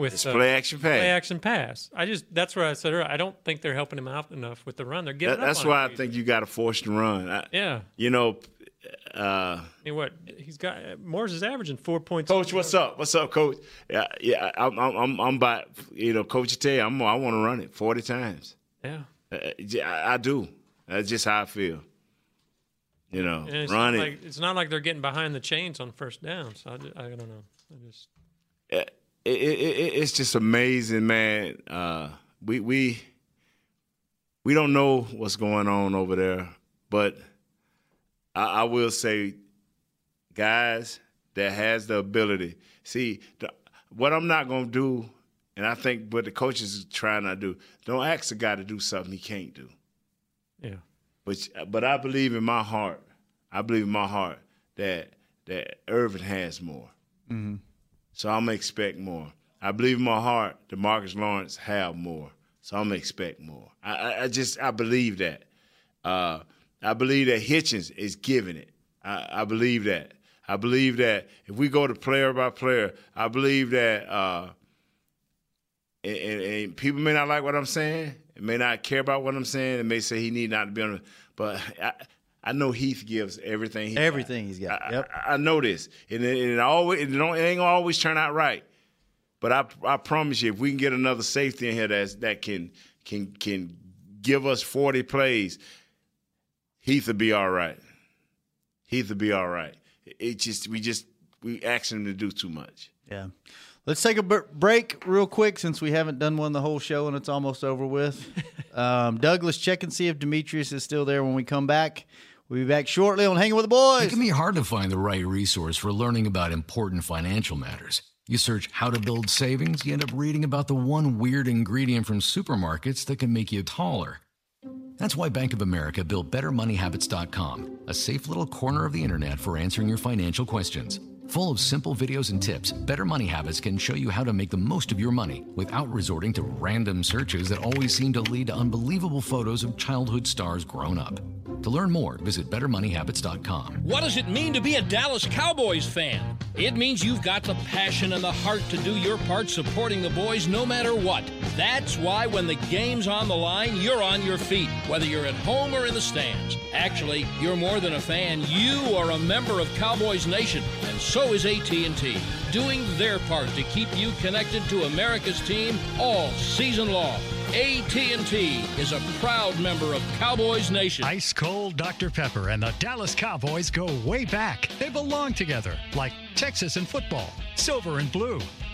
S4: with
S5: It's
S4: uh,
S5: play action pass.
S4: play action pass. I just that's where I said earlier, I don't think they're helping him out enough with the run. They're giving
S5: That-
S4: up
S5: that's why. I think you got to force the run. I,
S4: Yeah,
S5: You know, uh,
S4: I mean, what he's got Morris is averaging four points.
S5: Coach, what's up? What's up, Coach? Yeah, yeah. I'm, I'm, I'm, I'm by. You know, Coach, tell you, I'm, I want to run it 40 times.
S4: Yeah,
S5: Uh, I, I do. That's just how I feel. You know,
S4: it's not like it's not like they're getting behind the chains on first down. So I, I don't know. I just
S5: it, it, it, it's just amazing, man. Uh, we we we don't know what's going on over there, but I, I will say, guys, that has the ability. See, the, what I'm not gonna do, and I think what the coaches is trying to do, don't ask a guy to do something he can't do.
S4: yeah.
S5: But but I believe in my heart. I believe in my heart that that Irving has more. So I'm gonna expect more. I believe in my heart that Marcus Lawrence have more. So I'm gonna expect more. I, I, I just I believe that. Uh, I believe that Hitchens is giving it. I, I believe that. I believe that if we go to player by player, I believe that. Uh, and, and, and people may not like what I'm saying, may not care about what I'm saying, and may say he need not to be on. But I, I know Heath gives everything. He got.
S3: Everything he's got.
S5: I,
S3: Yep.
S5: I, I know this, and it, and it always it, don't, it ain't gonna always turn out right. But I I promise you, if we can get another safety in here that's, that can can can give us 40 plays, Heath will be all right. Heath will be all right. It, it just we just we asking him to do too much.
S3: Yeah. Let's take a break real quick since we haven't done one the whole show and it's almost over with. [laughs] um, Douglas, check and see if Demetrius is still there when we come back. We'll be back shortly on Hanging with the Boys.
S9: It can be hard to find the right resource for learning about important financial matters. You search how to build savings, you end up reading about the one weird ingredient from supermarkets that can make you taller. That's why Bank of America built BetterMoneyHabits.com, a safe little corner of the internet for answering your financial questions. Full of simple videos and tips, Better Money Habits can show you how to make the most of your money without resorting to random searches that always seem to lead to unbelievable photos of childhood stars grown up. To learn more, visit BetterMoneyHabits.com.
S10: What does it mean to be a Dallas Cowboys fan? It means you've got the passion and the heart to do your part supporting the boys no matter what. That's why when the game's on the line, you're on your feet, whether you're at home or in the stands. Actually, you're more than a fan. You are a member of Cowboys Nation, and so is AT&T, doing their part to keep you connected to America's team all season long. AT&T is a proud member of Cowboys Nation.
S11: Ice cold Dr. Pepper and the Dallas Cowboys go way back. They belong together, like Texas and football, silver and blue,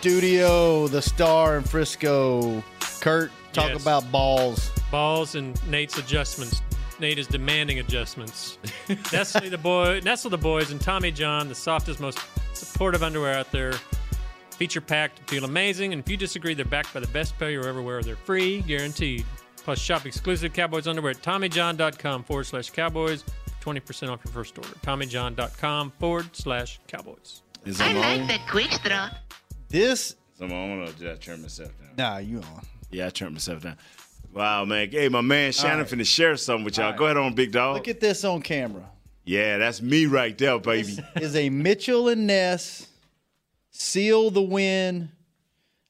S3: studio, the star in Frisco. Kurt, talk
S4: Yes.
S3: about balls.
S4: balls and Nate's adjustments. Nate is demanding adjustments. [laughs] Nestle the boy, Nestle the boys, and Tommy John, the softest, most supportive underwear out there. Feature packed, feel amazing, and if you disagree, they're backed by the best pair you'll ever wear. They're free, guaranteed. Plus, shop exclusive Cowboys underwear at TommyJohn.com forward slash Cowboys 20% off your first order. TommyJohn.com forward slash Cowboys.
S12: I like that quick straw.
S3: This
S5: So I'm gonna did I turn myself down?
S3: nah, you on?
S5: Yeah, I turned myself down. Wow, man. Hey, my man Shannon
S3: right.
S5: finna share something with y'all.
S3: All right.
S5: Go ahead on, big dog.
S3: Look at this on camera.
S5: yeah, that's me right there, baby.
S3: Is a Mitchell and Ness seal the win.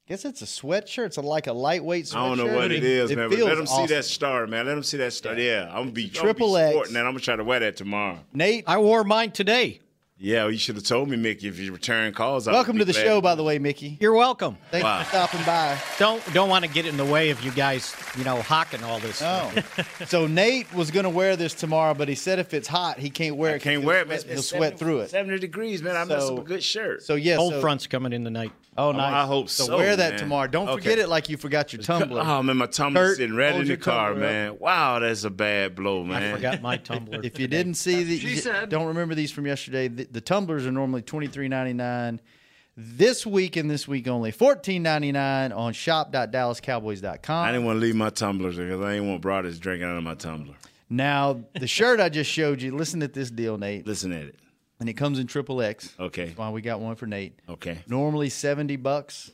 S3: Guess it's a sweatshirt. It's a, like a lightweight sweatshirt.
S5: I don't know what it is, man. But
S3: feels
S5: let them
S3: awesome.
S5: see that star, man. Let them see that star. Yeah, I'm gonna be
S3: Triple
S5: I'm gonna be
S3: X.
S5: sporting that. I'm gonna try to wear that tomorrow.
S3: Nate,
S13: I wore mine today.
S5: Yeah, well, you should have told me, Mickey, if you return calls. I
S3: welcome to the
S5: glad.
S3: show, by the way, Mickey.
S13: You're welcome.
S3: Thanks
S5: Wow.
S3: for stopping by.
S13: Don't don't want to get in the way of you guys, you know, hawking all this.
S3: Oh, [laughs] so Nate was going to wear this tomorrow, but he said if it's hot, he can't wear
S5: I
S3: it. 'cause
S5: can't wear it.
S3: sweat-
S5: It's,
S3: He'll
S5: it's
S3: sweat
S5: 70
S3: through it.
S5: 70 degrees, man. I messed
S3: So-
S5: up a good shirt.
S3: So yes,
S13: Cold
S3: so,
S13: front's coming in tonight.
S3: Oh, nice.
S5: I hope so, so
S3: wear that
S5: man.
S3: tomorrow. Don't
S5: Okay.
S3: forget it like you forgot your tumbler.
S5: Oh man, my tumbler's
S3: Kurt,
S5: sitting right in the car,
S3: tumbler up.
S5: man. Wow, that's a bad blow, man.
S13: I forgot my [laughs] tumbler.
S3: If you didn't see the,
S13: She
S3: you
S13: said.
S3: don't remember these from yesterday. The, the tumblers are normally twenty three ninety nine. This week and this week only fourteen ninety nine on shop.dallascowboys.com.
S5: I didn't want to leave my tumblers because I didn't want brothers drinking out of my tumbler.
S3: Now the shirt I just showed you. Listen at this deal, Nate,
S5: Listen at it.
S3: and it comes in triple X.
S5: Okay.
S3: That's why we got one for Nate.
S5: Okay.
S3: Normally seventy bucks,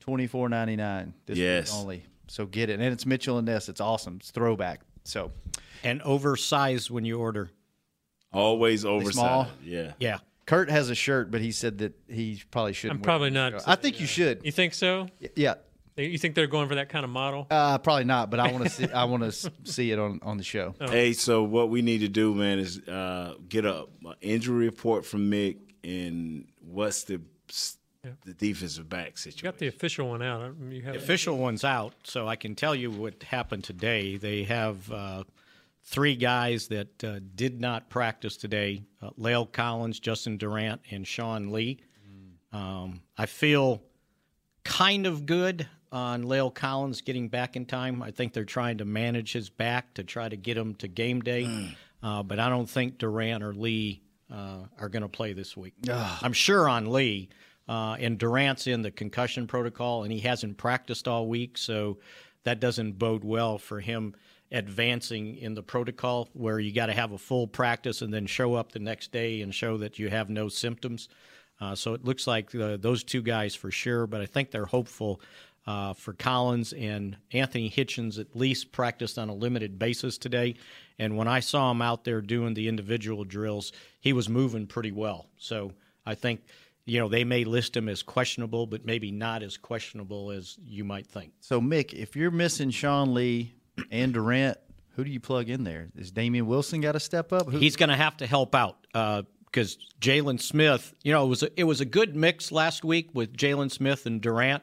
S3: twenty four ninety nine. This
S5: Yes.
S3: week only. So get it, and it's Mitchell and Ness. It's awesome. It's throwback. So
S13: And oversized when you order.
S5: Always oversized.
S3: small?
S5: Yeah.
S13: Yeah.
S3: Kurt has a shirt, but he said that he probably shouldn't.
S4: I'm
S3: wear
S4: probably
S3: it.
S4: not.
S3: I think you should.
S4: You think so?
S3: Yeah.
S4: You think they're going for that kind of model?
S3: Uh, probably not, but I want to see. I want to see it on, on the show.
S4: Oh.
S5: Hey, so what we need to do, man, is uh, get a, a injury report from Mick and what's the the defensive back
S4: You
S5: situation.
S4: got the official one out. I- You have
S13: The official one's out, so I can tell you what happened today. They have uh, three guys that uh, did not practice today: uh, La'el Collins, Justin Durant, and Sean Lee. Um, I feel kind of good on La'el Collins getting back in time. I think they're trying to manage his back to try to get him to game day, uh, but I don't think Durant or Lee uh, are going to play this week. I'm sure on Lee. Uh, and Durant's in the concussion protocol, and he hasn't practiced all week, so that doesn't bode well for him advancing in the protocol where you got to have a full practice and then show up the next day and show that you have no symptoms. Uh, so it looks like uh, those two guys for sure, but I think they're hopeful uh, for Collins and Anthony Hitchens at least practiced on a limited basis today. And when I saw him out there doing the individual drills, he was moving pretty well. So I think you know they may list him as questionable, but maybe not as questionable as you might think.
S3: So Mick, if you're missing Sean Lee and Durant, who do you plug in there? Is Damian Wilson got to step up? Who,
S13: He's going to have to help out because Jaylon Smith, you know, it was a, it was a good mix last week with Jaylon Smith and Durant.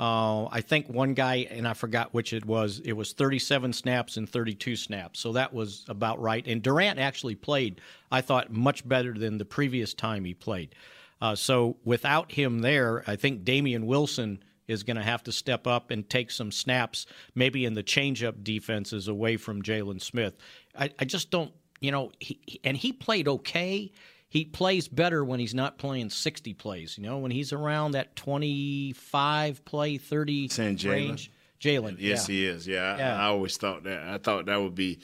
S13: Uh, I think one guy, and I forgot which it was. It was 37 snaps and 32 snaps, so that was about right. And Durant actually played, I thought, much better than the previous time he played. Uh, so without him there, I think Damian Wilson is going to have to step up and take some snaps, maybe in the changeup defenses away from Jaylon Smith. I, I just don't, you know, he, and he played okay. He plays better when he's not playing 60 plays, you know, when he's around that 25 play, 30
S5: Saying Jaylon?
S13: range. Jaylon.
S5: Yes,
S13: yeah.
S5: he is. Yeah, I,
S13: Yeah.
S5: I always thought that. I thought that would be,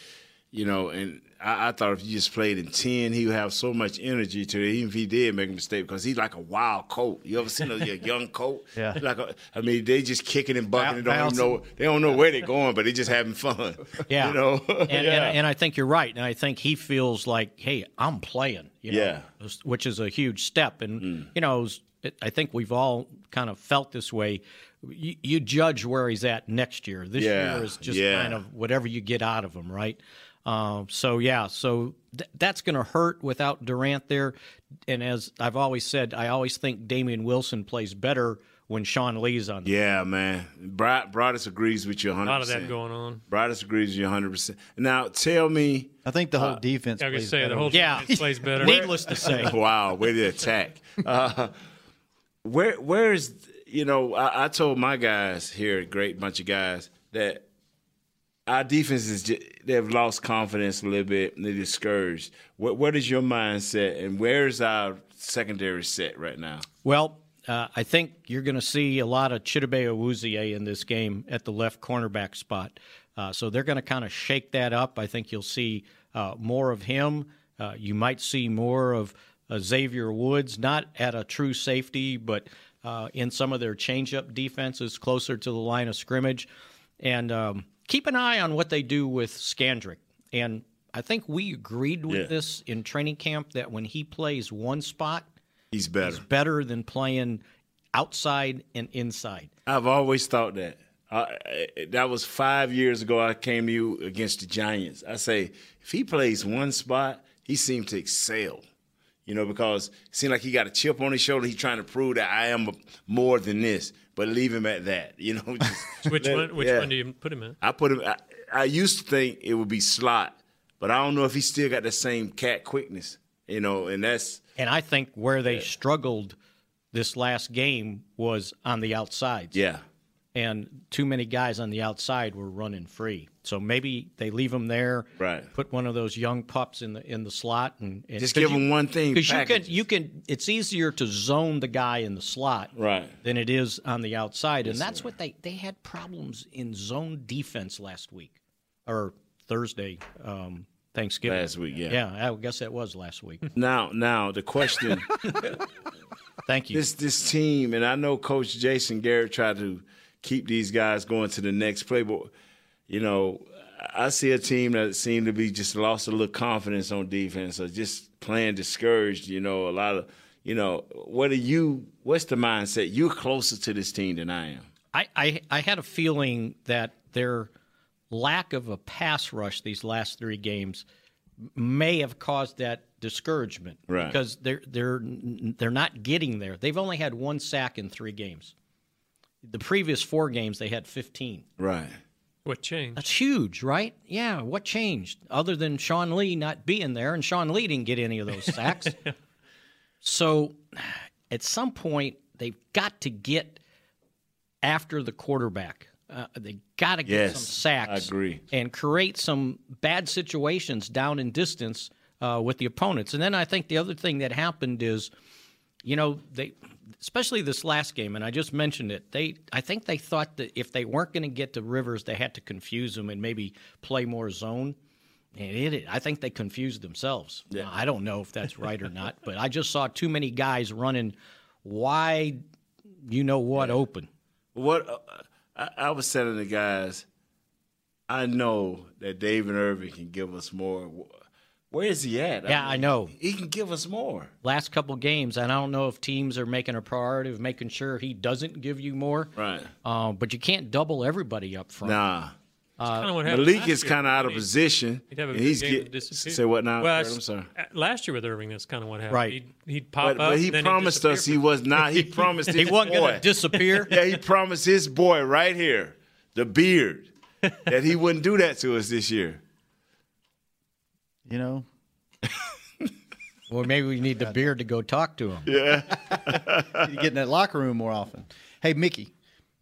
S5: you know, and I, I thought if you just played in ten, he would have so much energy to it. Even if he did make a mistake, because he's like a wild coat. You ever seen a, a [laughs] young coat?
S3: Yeah.
S5: Like a, I mean, they just kicking and bucking. and don't know. They don't know where they're going, but they just having fun. [laughs]
S13: Yeah.
S5: You know.
S13: and, [laughs]
S5: yeah.
S13: and, and I think you're right. And I think he feels like, hey, I'm playing, you know,
S5: Yeah.
S13: which is a huge step. And, mm. you know, it- I think we've all kind of felt this way. You, you judge where he's at next year. This
S5: Yeah,
S13: year is just
S5: yeah.
S13: kind of whatever you get out of him, right? Um, so, yeah, so th- that's going to hurt without Durant there. And as I've always said, I always think Damian Wilson plays better when Sean Lee's on the
S5: Yeah, man. Brad, Broaddus agrees with you 100%.
S4: A lot of that going on.
S5: Broaddus agrees with you 100%. Now, tell me.
S3: I think the whole defense.
S4: I was gonna
S3: plays
S4: say the
S3: better.
S4: whole
S13: Yeah.
S4: defense plays [laughs] better.
S13: Needless to say. [laughs]
S5: wow, way to attack. Uh, where where's you know I, I told my guys here, a great bunch of guys, that our defense is just, they've lost confidence a little bit they're discouraged. What what is your mindset and where's our secondary set right now?
S13: Well, uh, I think you're going to see a lot of Chidobe Awuzie in this game at the left cornerback spot. Uh, so they're going to kind of shake that up. I think you'll see uh, more of him. Uh, you might see more of uh, Xavier Woods, not at a true safety, but uh, in some of their changeup defenses closer to the line of scrimmage. And um, keep an eye on what they do with Scandrick. And I think we agreed with
S5: Yeah.
S13: this in training camp that when he plays one spot,
S5: He's better.
S13: He's better than playing outside and inside.
S5: I've always thought that. I, that was five years ago. I came to you against the Giants. I say if he plays one spot, he seemed to excel. You know, because it seemed like he got a chip on his shoulder. He's trying to prove that I am more than this. But leave him at that. [laughs] You know. just [laughs]
S4: Which
S5: let-
S4: one? Which
S5: yeah.
S4: one do you put him in?
S5: I put him. I, I used to think it would be slot, but I don't know if he still got the same cat quickness. You know, and that's
S13: And I think where they struggled this last game was on the outside.
S5: yeah.
S13: And too many guys on the outside were running free. So maybe they leave him there.
S5: Right.
S13: Put one of those young pups in the in the slot and, and
S5: Just give them one thing,
S13: Because you can you can it's easier to zone the guy in the slot
S5: Right.
S13: than it is on the outside. and
S5: Yes,
S13: that's what they they had problems in zone defense last week or Thursday, um, Thanksgiving.
S5: Last week, yeah.
S13: Yeah, I guess that was last week. [laughs]
S5: Now, now the question.
S13: Thank you.
S5: This this team, and I know Coach Jason Garrett tried to keep these guys going to the next play, but you know, I see a team that seemed to be just lost a little confidence on defense, or just playing discouraged. You know, a lot of, you know, what are you? What's the mindset? You're closer to this team than I am.
S13: I, I, I had a feeling that their lack of a pass rush these last three games may have caused that discouragement
S5: Right.
S13: because they're they're they're not getting there. They've only had one sack in three games. The previous four games they had 15.
S5: Right.
S4: What changed?
S13: That's huge, right? Yeah. What changed other than Sean Lee not being there, and Sean Lee didn't get any of those sacks. [laughs] so, at some point, they've got to get after the quarterback. Uh, they got to get
S5: Yes,
S13: some sacks.
S5: I agree.
S13: And create some bad situations down in distance uh, with the opponents. And then I think the other thing that happened is, you know, they, especially this last game, and I just mentioned it. They, I think they thought that if they weren't going to get to Rivers, they had to confuse him and maybe play more zone. And it, I think they confused themselves. Now, I don't know if that's right or not, but I just saw too many guys running wide, you know what, open.
S5: What uh, I, I was telling the guys, I know that David Irving can give us more. Where is he at?
S13: Yeah, I know.
S5: He can give us more.
S13: Last couple games, and I don't know if teams are making a priority of making sure he doesn't give you more.
S5: Right.
S13: Uh, but you can't double everybody up front.
S5: Nah.
S13: Uh,
S4: kinda what Maliek
S5: is kind of out of
S4: He'd-
S5: position.
S4: He'd have a
S5: and he's
S4: game
S5: get-
S4: disappear.
S5: Say what now?
S4: Well,
S5: Fred? I'm sorry.
S4: uh, Last year with Irving, that's kind of what happened.
S13: Right.
S4: He'd, he'd pop
S5: But,
S4: up.
S5: but he
S4: then
S5: promised us he was not. He promised [laughs]
S13: He wasn't gonna disappear? [laughs]
S5: yeah, he promised his boy right here, the beard, that he wouldn't do that to us this year.
S3: You know, [laughs]
S13: Well, maybe we need the beard to go talk to him.
S5: Yeah. [laughs]
S3: you get in that locker room more often. Hey, Mickey,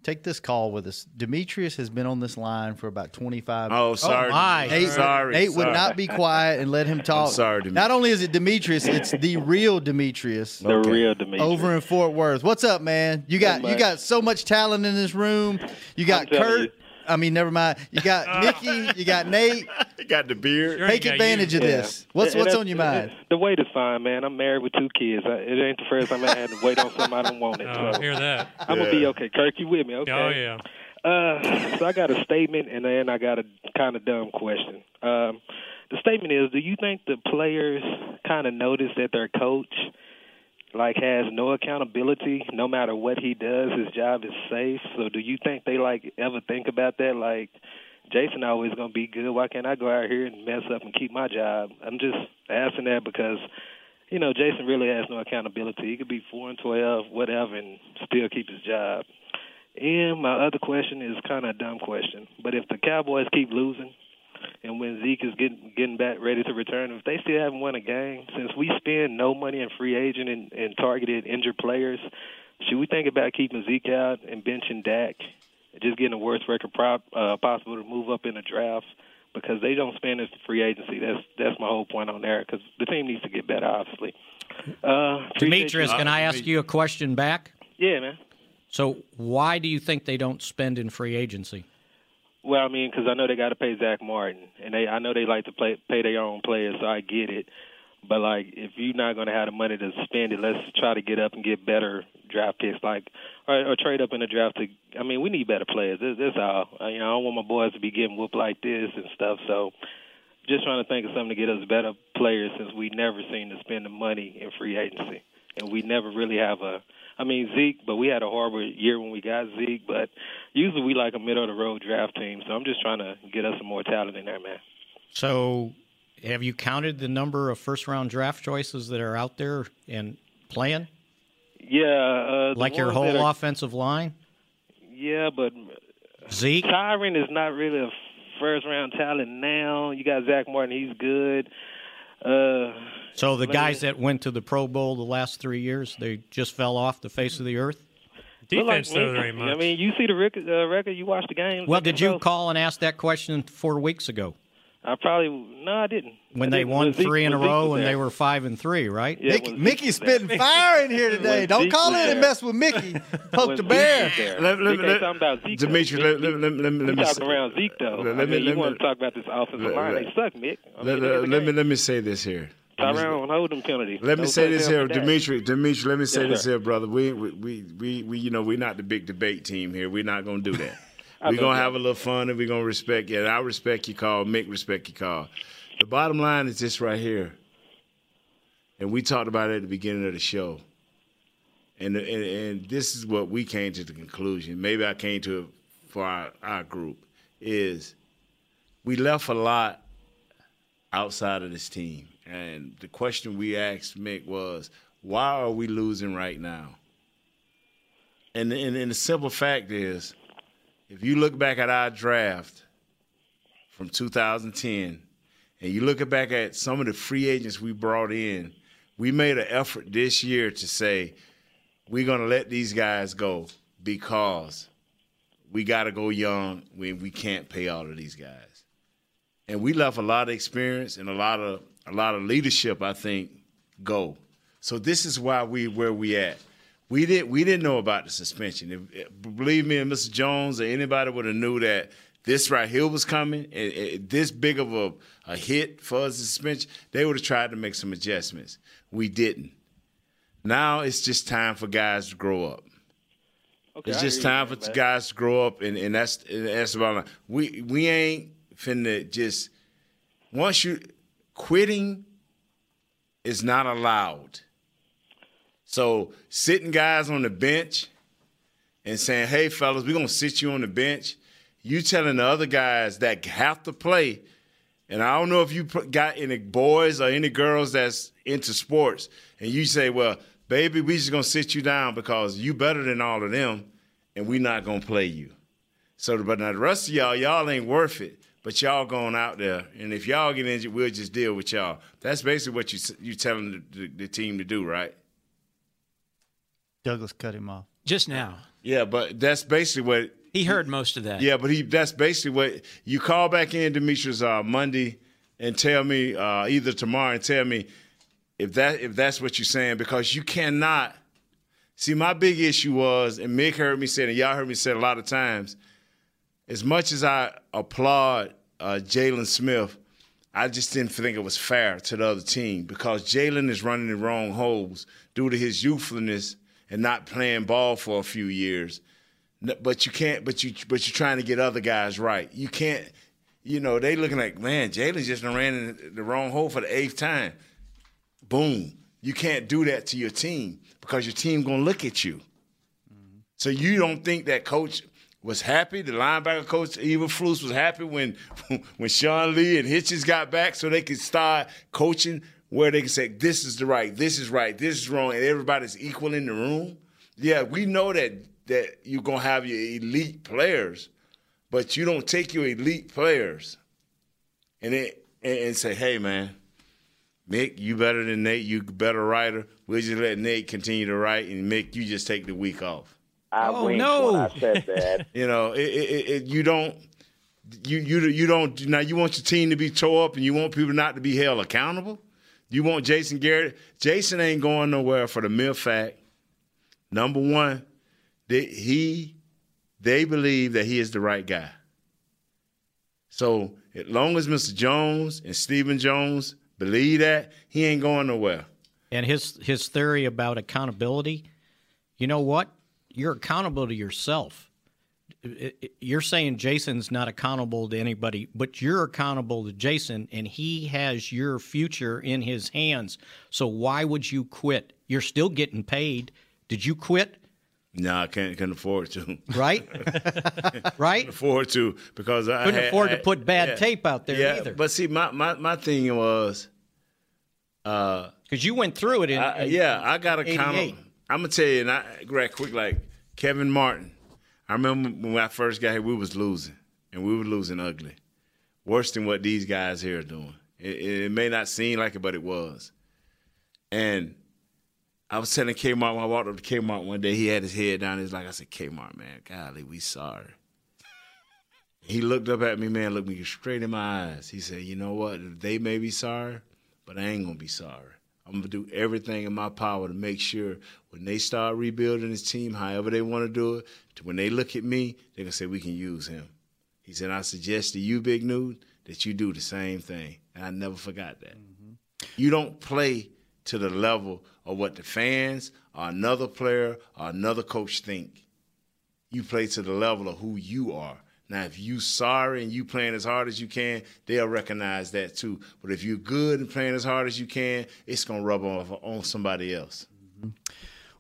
S3: take this call with us. Demetrius has been on this line for about 25
S5: Oh, oh sorry.
S13: my.
S3: Nate,
S5: sorry.
S3: Nate would not be quiet and let him talk.
S5: sorry, Demetrius.
S3: Not only is it Demetrius, it's the real Demetrius.
S12: The real Demetrius.
S3: Over in Fort Worth. What's up, man? You got
S12: Hey,
S3: you got so much talent in this room. You got Kurt.
S12: you.
S3: I mean, never mind. You got [laughs] Mickey. You got Nate.
S5: He got the beard.
S4: Sure,
S3: Take advantage
S4: you.
S3: of this. What's
S12: And
S3: what's on your mind?
S12: The weight is fine, man. I'm married with two kids. I, it ain't the first time I had to wait on something I don't want it.
S4: Oh,
S12: so
S4: hear that.
S12: I'm gonna be okay. Kirk, you with me? Okay.
S4: Oh, yeah.
S12: Uh, so I got a statement and then I got a kind of dumb question. Um, the statement is: Do you think the players kind of notice that their coach like has no accountability, no matter what he does, his job is safe? So do you think they like ever think about that? Like Jason always gonna be good. Why can't I go out here and mess up and keep my job? I'm just asking that because. You know, Jason really has no accountability. He could be four and twelve, whatever, and still keep his job. And my other question is kind of a dumb question, but if the Cowboys keep losing, when Zeke is getting getting back ready to return, if they still haven't won a game, since we spend no money in free agent and, and targeted injured players, should we think about keeping Zeke out and benching Dak, and just getting a worst record prop, uh, possible to move up in the draft? Because they don't spend as free agency. That's that's my whole point on there. Because the team needs to get better, obviously. Uh,
S13: Demetrius, can I ask you a question back?
S12: Yeah, man.
S13: So why do you think they don't spend in free agency?
S12: Well, I mean, because I know they got to pay Zack Martin, and they I know they like to play pay their own players, so I get it. But like, if you're not going to have the money to spend it, let's try to get up and get better draft picks, like or, or trade up in the draft. To I mean, we need better players. That's, that's all. I, uh, you know, I don't want my boys to be getting whooped like this and stuff. So, just trying to think of something to get us better players since we never seem to spend the money in free agency, and we never really have a. I mean Zeke, but we had a horrible year when we got Zeke. But usually we like a middle of the road draft team, so I'm just trying to get us some more talent in there, man.
S13: So, have you counted the number of first round draft choices that are out there and playing?
S12: Yeah, uh,
S13: Like your whole
S12: are-
S13: offensive line?
S12: Yeah, but
S13: Zeke
S12: Tyron is not really a first round talent now. You got Zack Martin, he's good. Uh,
S13: So the guys that went to the Pro Bowl the last three years, they just fell off the face of the earth.
S12: look like Lincoln. I mean, you see the record, uh, record you watch the games.
S13: Well, did you call and ask that question four weeks ago
S12: I probably no, I didn't.
S13: when
S12: I
S13: they
S12: didn't.
S13: won
S12: When Zeke-
S13: three in a
S12: Zeke
S13: row and they were five and three, right?
S12: Yeah,
S3: Mickey, Mickey's
S12: was there.
S3: spitting fire in here today. Don't
S12: Zeke
S3: call
S12: was
S3: in and mess with Mickey. [laughs] Poke the bear.
S12: was.
S5: Let- let-
S12: Zeke
S5: let-
S12: talking about Zeke.
S5: Demetri, let- let- let- let me- let me
S12: talking
S5: say-
S12: around Zeke though.
S5: let-
S12: I
S5: let me-
S12: mean,
S5: let
S12: you
S5: me-
S12: want to talk about this offensive
S5: let-
S12: line?
S5: let-
S12: They suck, Mick. I mean,
S5: Let, let- me let me say this here.
S12: Tyrone Hold'em penalty.
S5: Let me say this here. Dimitri. Dimitri, let me say
S12: Yes,
S5: this here, brother. We, we, we, we, we, you know, we're not the big debate team here. We're not gonna do that. We're gonna have a little fun and we're gonna respect you. And I respect your call. Mick respect your call. The bottom line is this right here, and we talked about it at the beginning of the show. And, and and this is what we came to the conclusion. Maybe I came to it for our, our group is we left a lot outside of this team. And the question we asked Mick was, why are we losing right now? And, and, and the simple fact is, if you look back at our draft from 2010, and you look back at some of the free agents we brought in, we made an effort this year to say, we're going to let these guys go because we got to go young when we can't pay all of these guys and we left a lot of experience and a lot of a lot of leadership. I think go. So this is why we where we at. We didn't we didn't know about the suspension. If, believe me, and Mr. Jones or anybody would have knew that this right here was coming, and, and this big of a, a hit for us suspension, they would have tried to make some adjustments. We didn't. Now it's just time for guys to grow up.
S12: Okay,
S5: it's just time for
S12: but-
S5: guys to grow up, and, and that's and that's about it. We we ain't finna just once you quitting is not allowed. So sitting guys on the bench and saying, "Hey fellas, we're gonna sit you on the bench," you telling the other guys that have to play. And I don't know if you got any boys or any girls that's into sports, and you say, "Well, baby, we just gonna sit you down because you better than all of them, and we not gonna play you." So, but now the rest of y'all, y'all ain't worth it. But y'all going out there, and if y'all get injured, we'll just deal with y'all. That's basically what you you telling the, the, the team to do, right?
S3: Douglas cut him off.
S6: Just now.
S5: Yeah, but that's basically what
S6: He heard most of that.
S5: Yeah, but he that's basically what you call back in Demetrius uh, Monday and tell me uh, either tomorrow and tell me if that if that's what you're saying because you cannot see my big issue was and Mick heard me say it and y'all heard me say it a lot of times. As much as I applaud uh, Jaylon Smith, I just didn't think it was fair to the other team because Jaylon is running the wrong holes due to his youthfulness and not playing ball for a few years. But you can't. But you. But you're trying to get other guys right. You can't. You know they looking like man. Jaylon just ran in the wrong hole for the eighth time. Boom. You can't do that to your team because your team gonna look at you. So you don't think that coach was happy? The linebacker coach, Eberflus, was happy when [laughs] when Sean Lee and Hitchens got back, so they could start coaching where they can say, "This is the right, this is right, this is wrong," and everybody's equal in the room. Yeah, we know that that you're gonna have your elite players, but you don't take your elite players and it, and, and say, "Hey, man." Mick, you better than Nate. You better writer. We'll just let Nate continue to write, and Mick, you just take the week off.
S7: I
S6: Oh,
S7: winked
S6: no.
S7: when I said that. [laughs]
S5: You know, it, it, it, it- you don't. You you you don't now. You want your team to be tore up, and you want people not to be held accountable. You want Jason Garrett. Jason ain't going nowhere for the mere fact. Number one, they, he, they believe that he is the right guy. So as long as Mr. Jones and Stephen Jones believe that, he ain't going nowhere.
S13: And his his theory about accountability, you know what? You're accountable to yourself. It- it- You're saying Jason's not accountable to anybody, but you're accountable to Jason, and he has your future in his hands. So why would you quit? You're still getting paid. Did you quit?
S5: No, I can't, couldn't afford to.
S13: Right? [laughs] right?
S5: Afford to because I
S13: Couldn't
S5: had-
S13: afford to put bad
S5: yeah.
S13: tape out there
S5: yeah,
S13: either.
S5: But see, my, my, my thing was, uh,
S13: because you went through it in,
S5: I- yeah, I got
S13: 88.
S5: count. I'm gonna tell you, and I right quick like Kevin Martin. I remember when I first got here, we was losing, and we were losing ugly, worse than what these guys here are doing. It, it may not seem like it, but it was. And I was telling Kmart when I walked up to Kmart one day, he had his head down. He's like, I said, Kmart, man, golly, we sorry. [laughs] He looked up at me, man, looked me straight in my eyes. He said, You know what? They may be sorry, but I ain't gonna be sorry. I'm gonna do everything in my power to make sure when they start rebuilding this team, however they want to do it, to when they look at me, they're gonna say we can use him. He said, I suggest to you, Big Newt, that you do the same thing. And I never forgot that. Mm-hmm. You don't play to the level of what the fans or another player or another coach think. You play to the level of who you are. Now, if you sorry and you playing as hard as you can, they'll recognize that too. But if you're good and playing as hard as you can, it's gonna rub off on somebody else. Mm-hmm.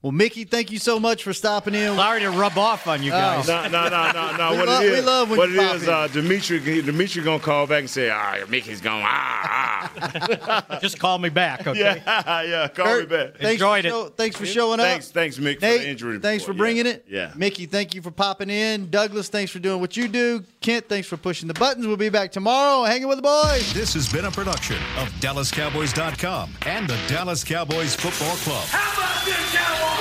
S3: Well, Mickey, thank you so much for stopping in.
S13: Sorry to rub off on you
S3: guys.
S5: No, no, no, no, no.
S3: We
S5: what
S3: love-
S5: it
S3: we love when
S5: what
S3: you
S5: it
S3: pop
S5: is,
S3: in.
S5: uh, Dimitri, Dimitri gonna call back and say, "Ah, Mickey's gone." Ah, ah. [laughs]
S13: Just call me back, okay?
S5: Yeah, [laughs] yeah. Call
S3: Kurt,
S5: me back.
S3: Thanks for show- thanks for showing up.
S5: Thanks, thanks, Mick, for the injury.
S3: thanks for bringing
S5: yeah.
S3: it.
S5: Yeah.
S3: Mickey, thank you for popping in. Douglas, thanks for doing what you do. Kent, thanks for pushing the buttons. We'll be back tomorrow hanging with the boys.
S1: This has been a production of DallasCowboys.com and the Dallas Cowboys Football Club.
S14: How about this, Cowboys?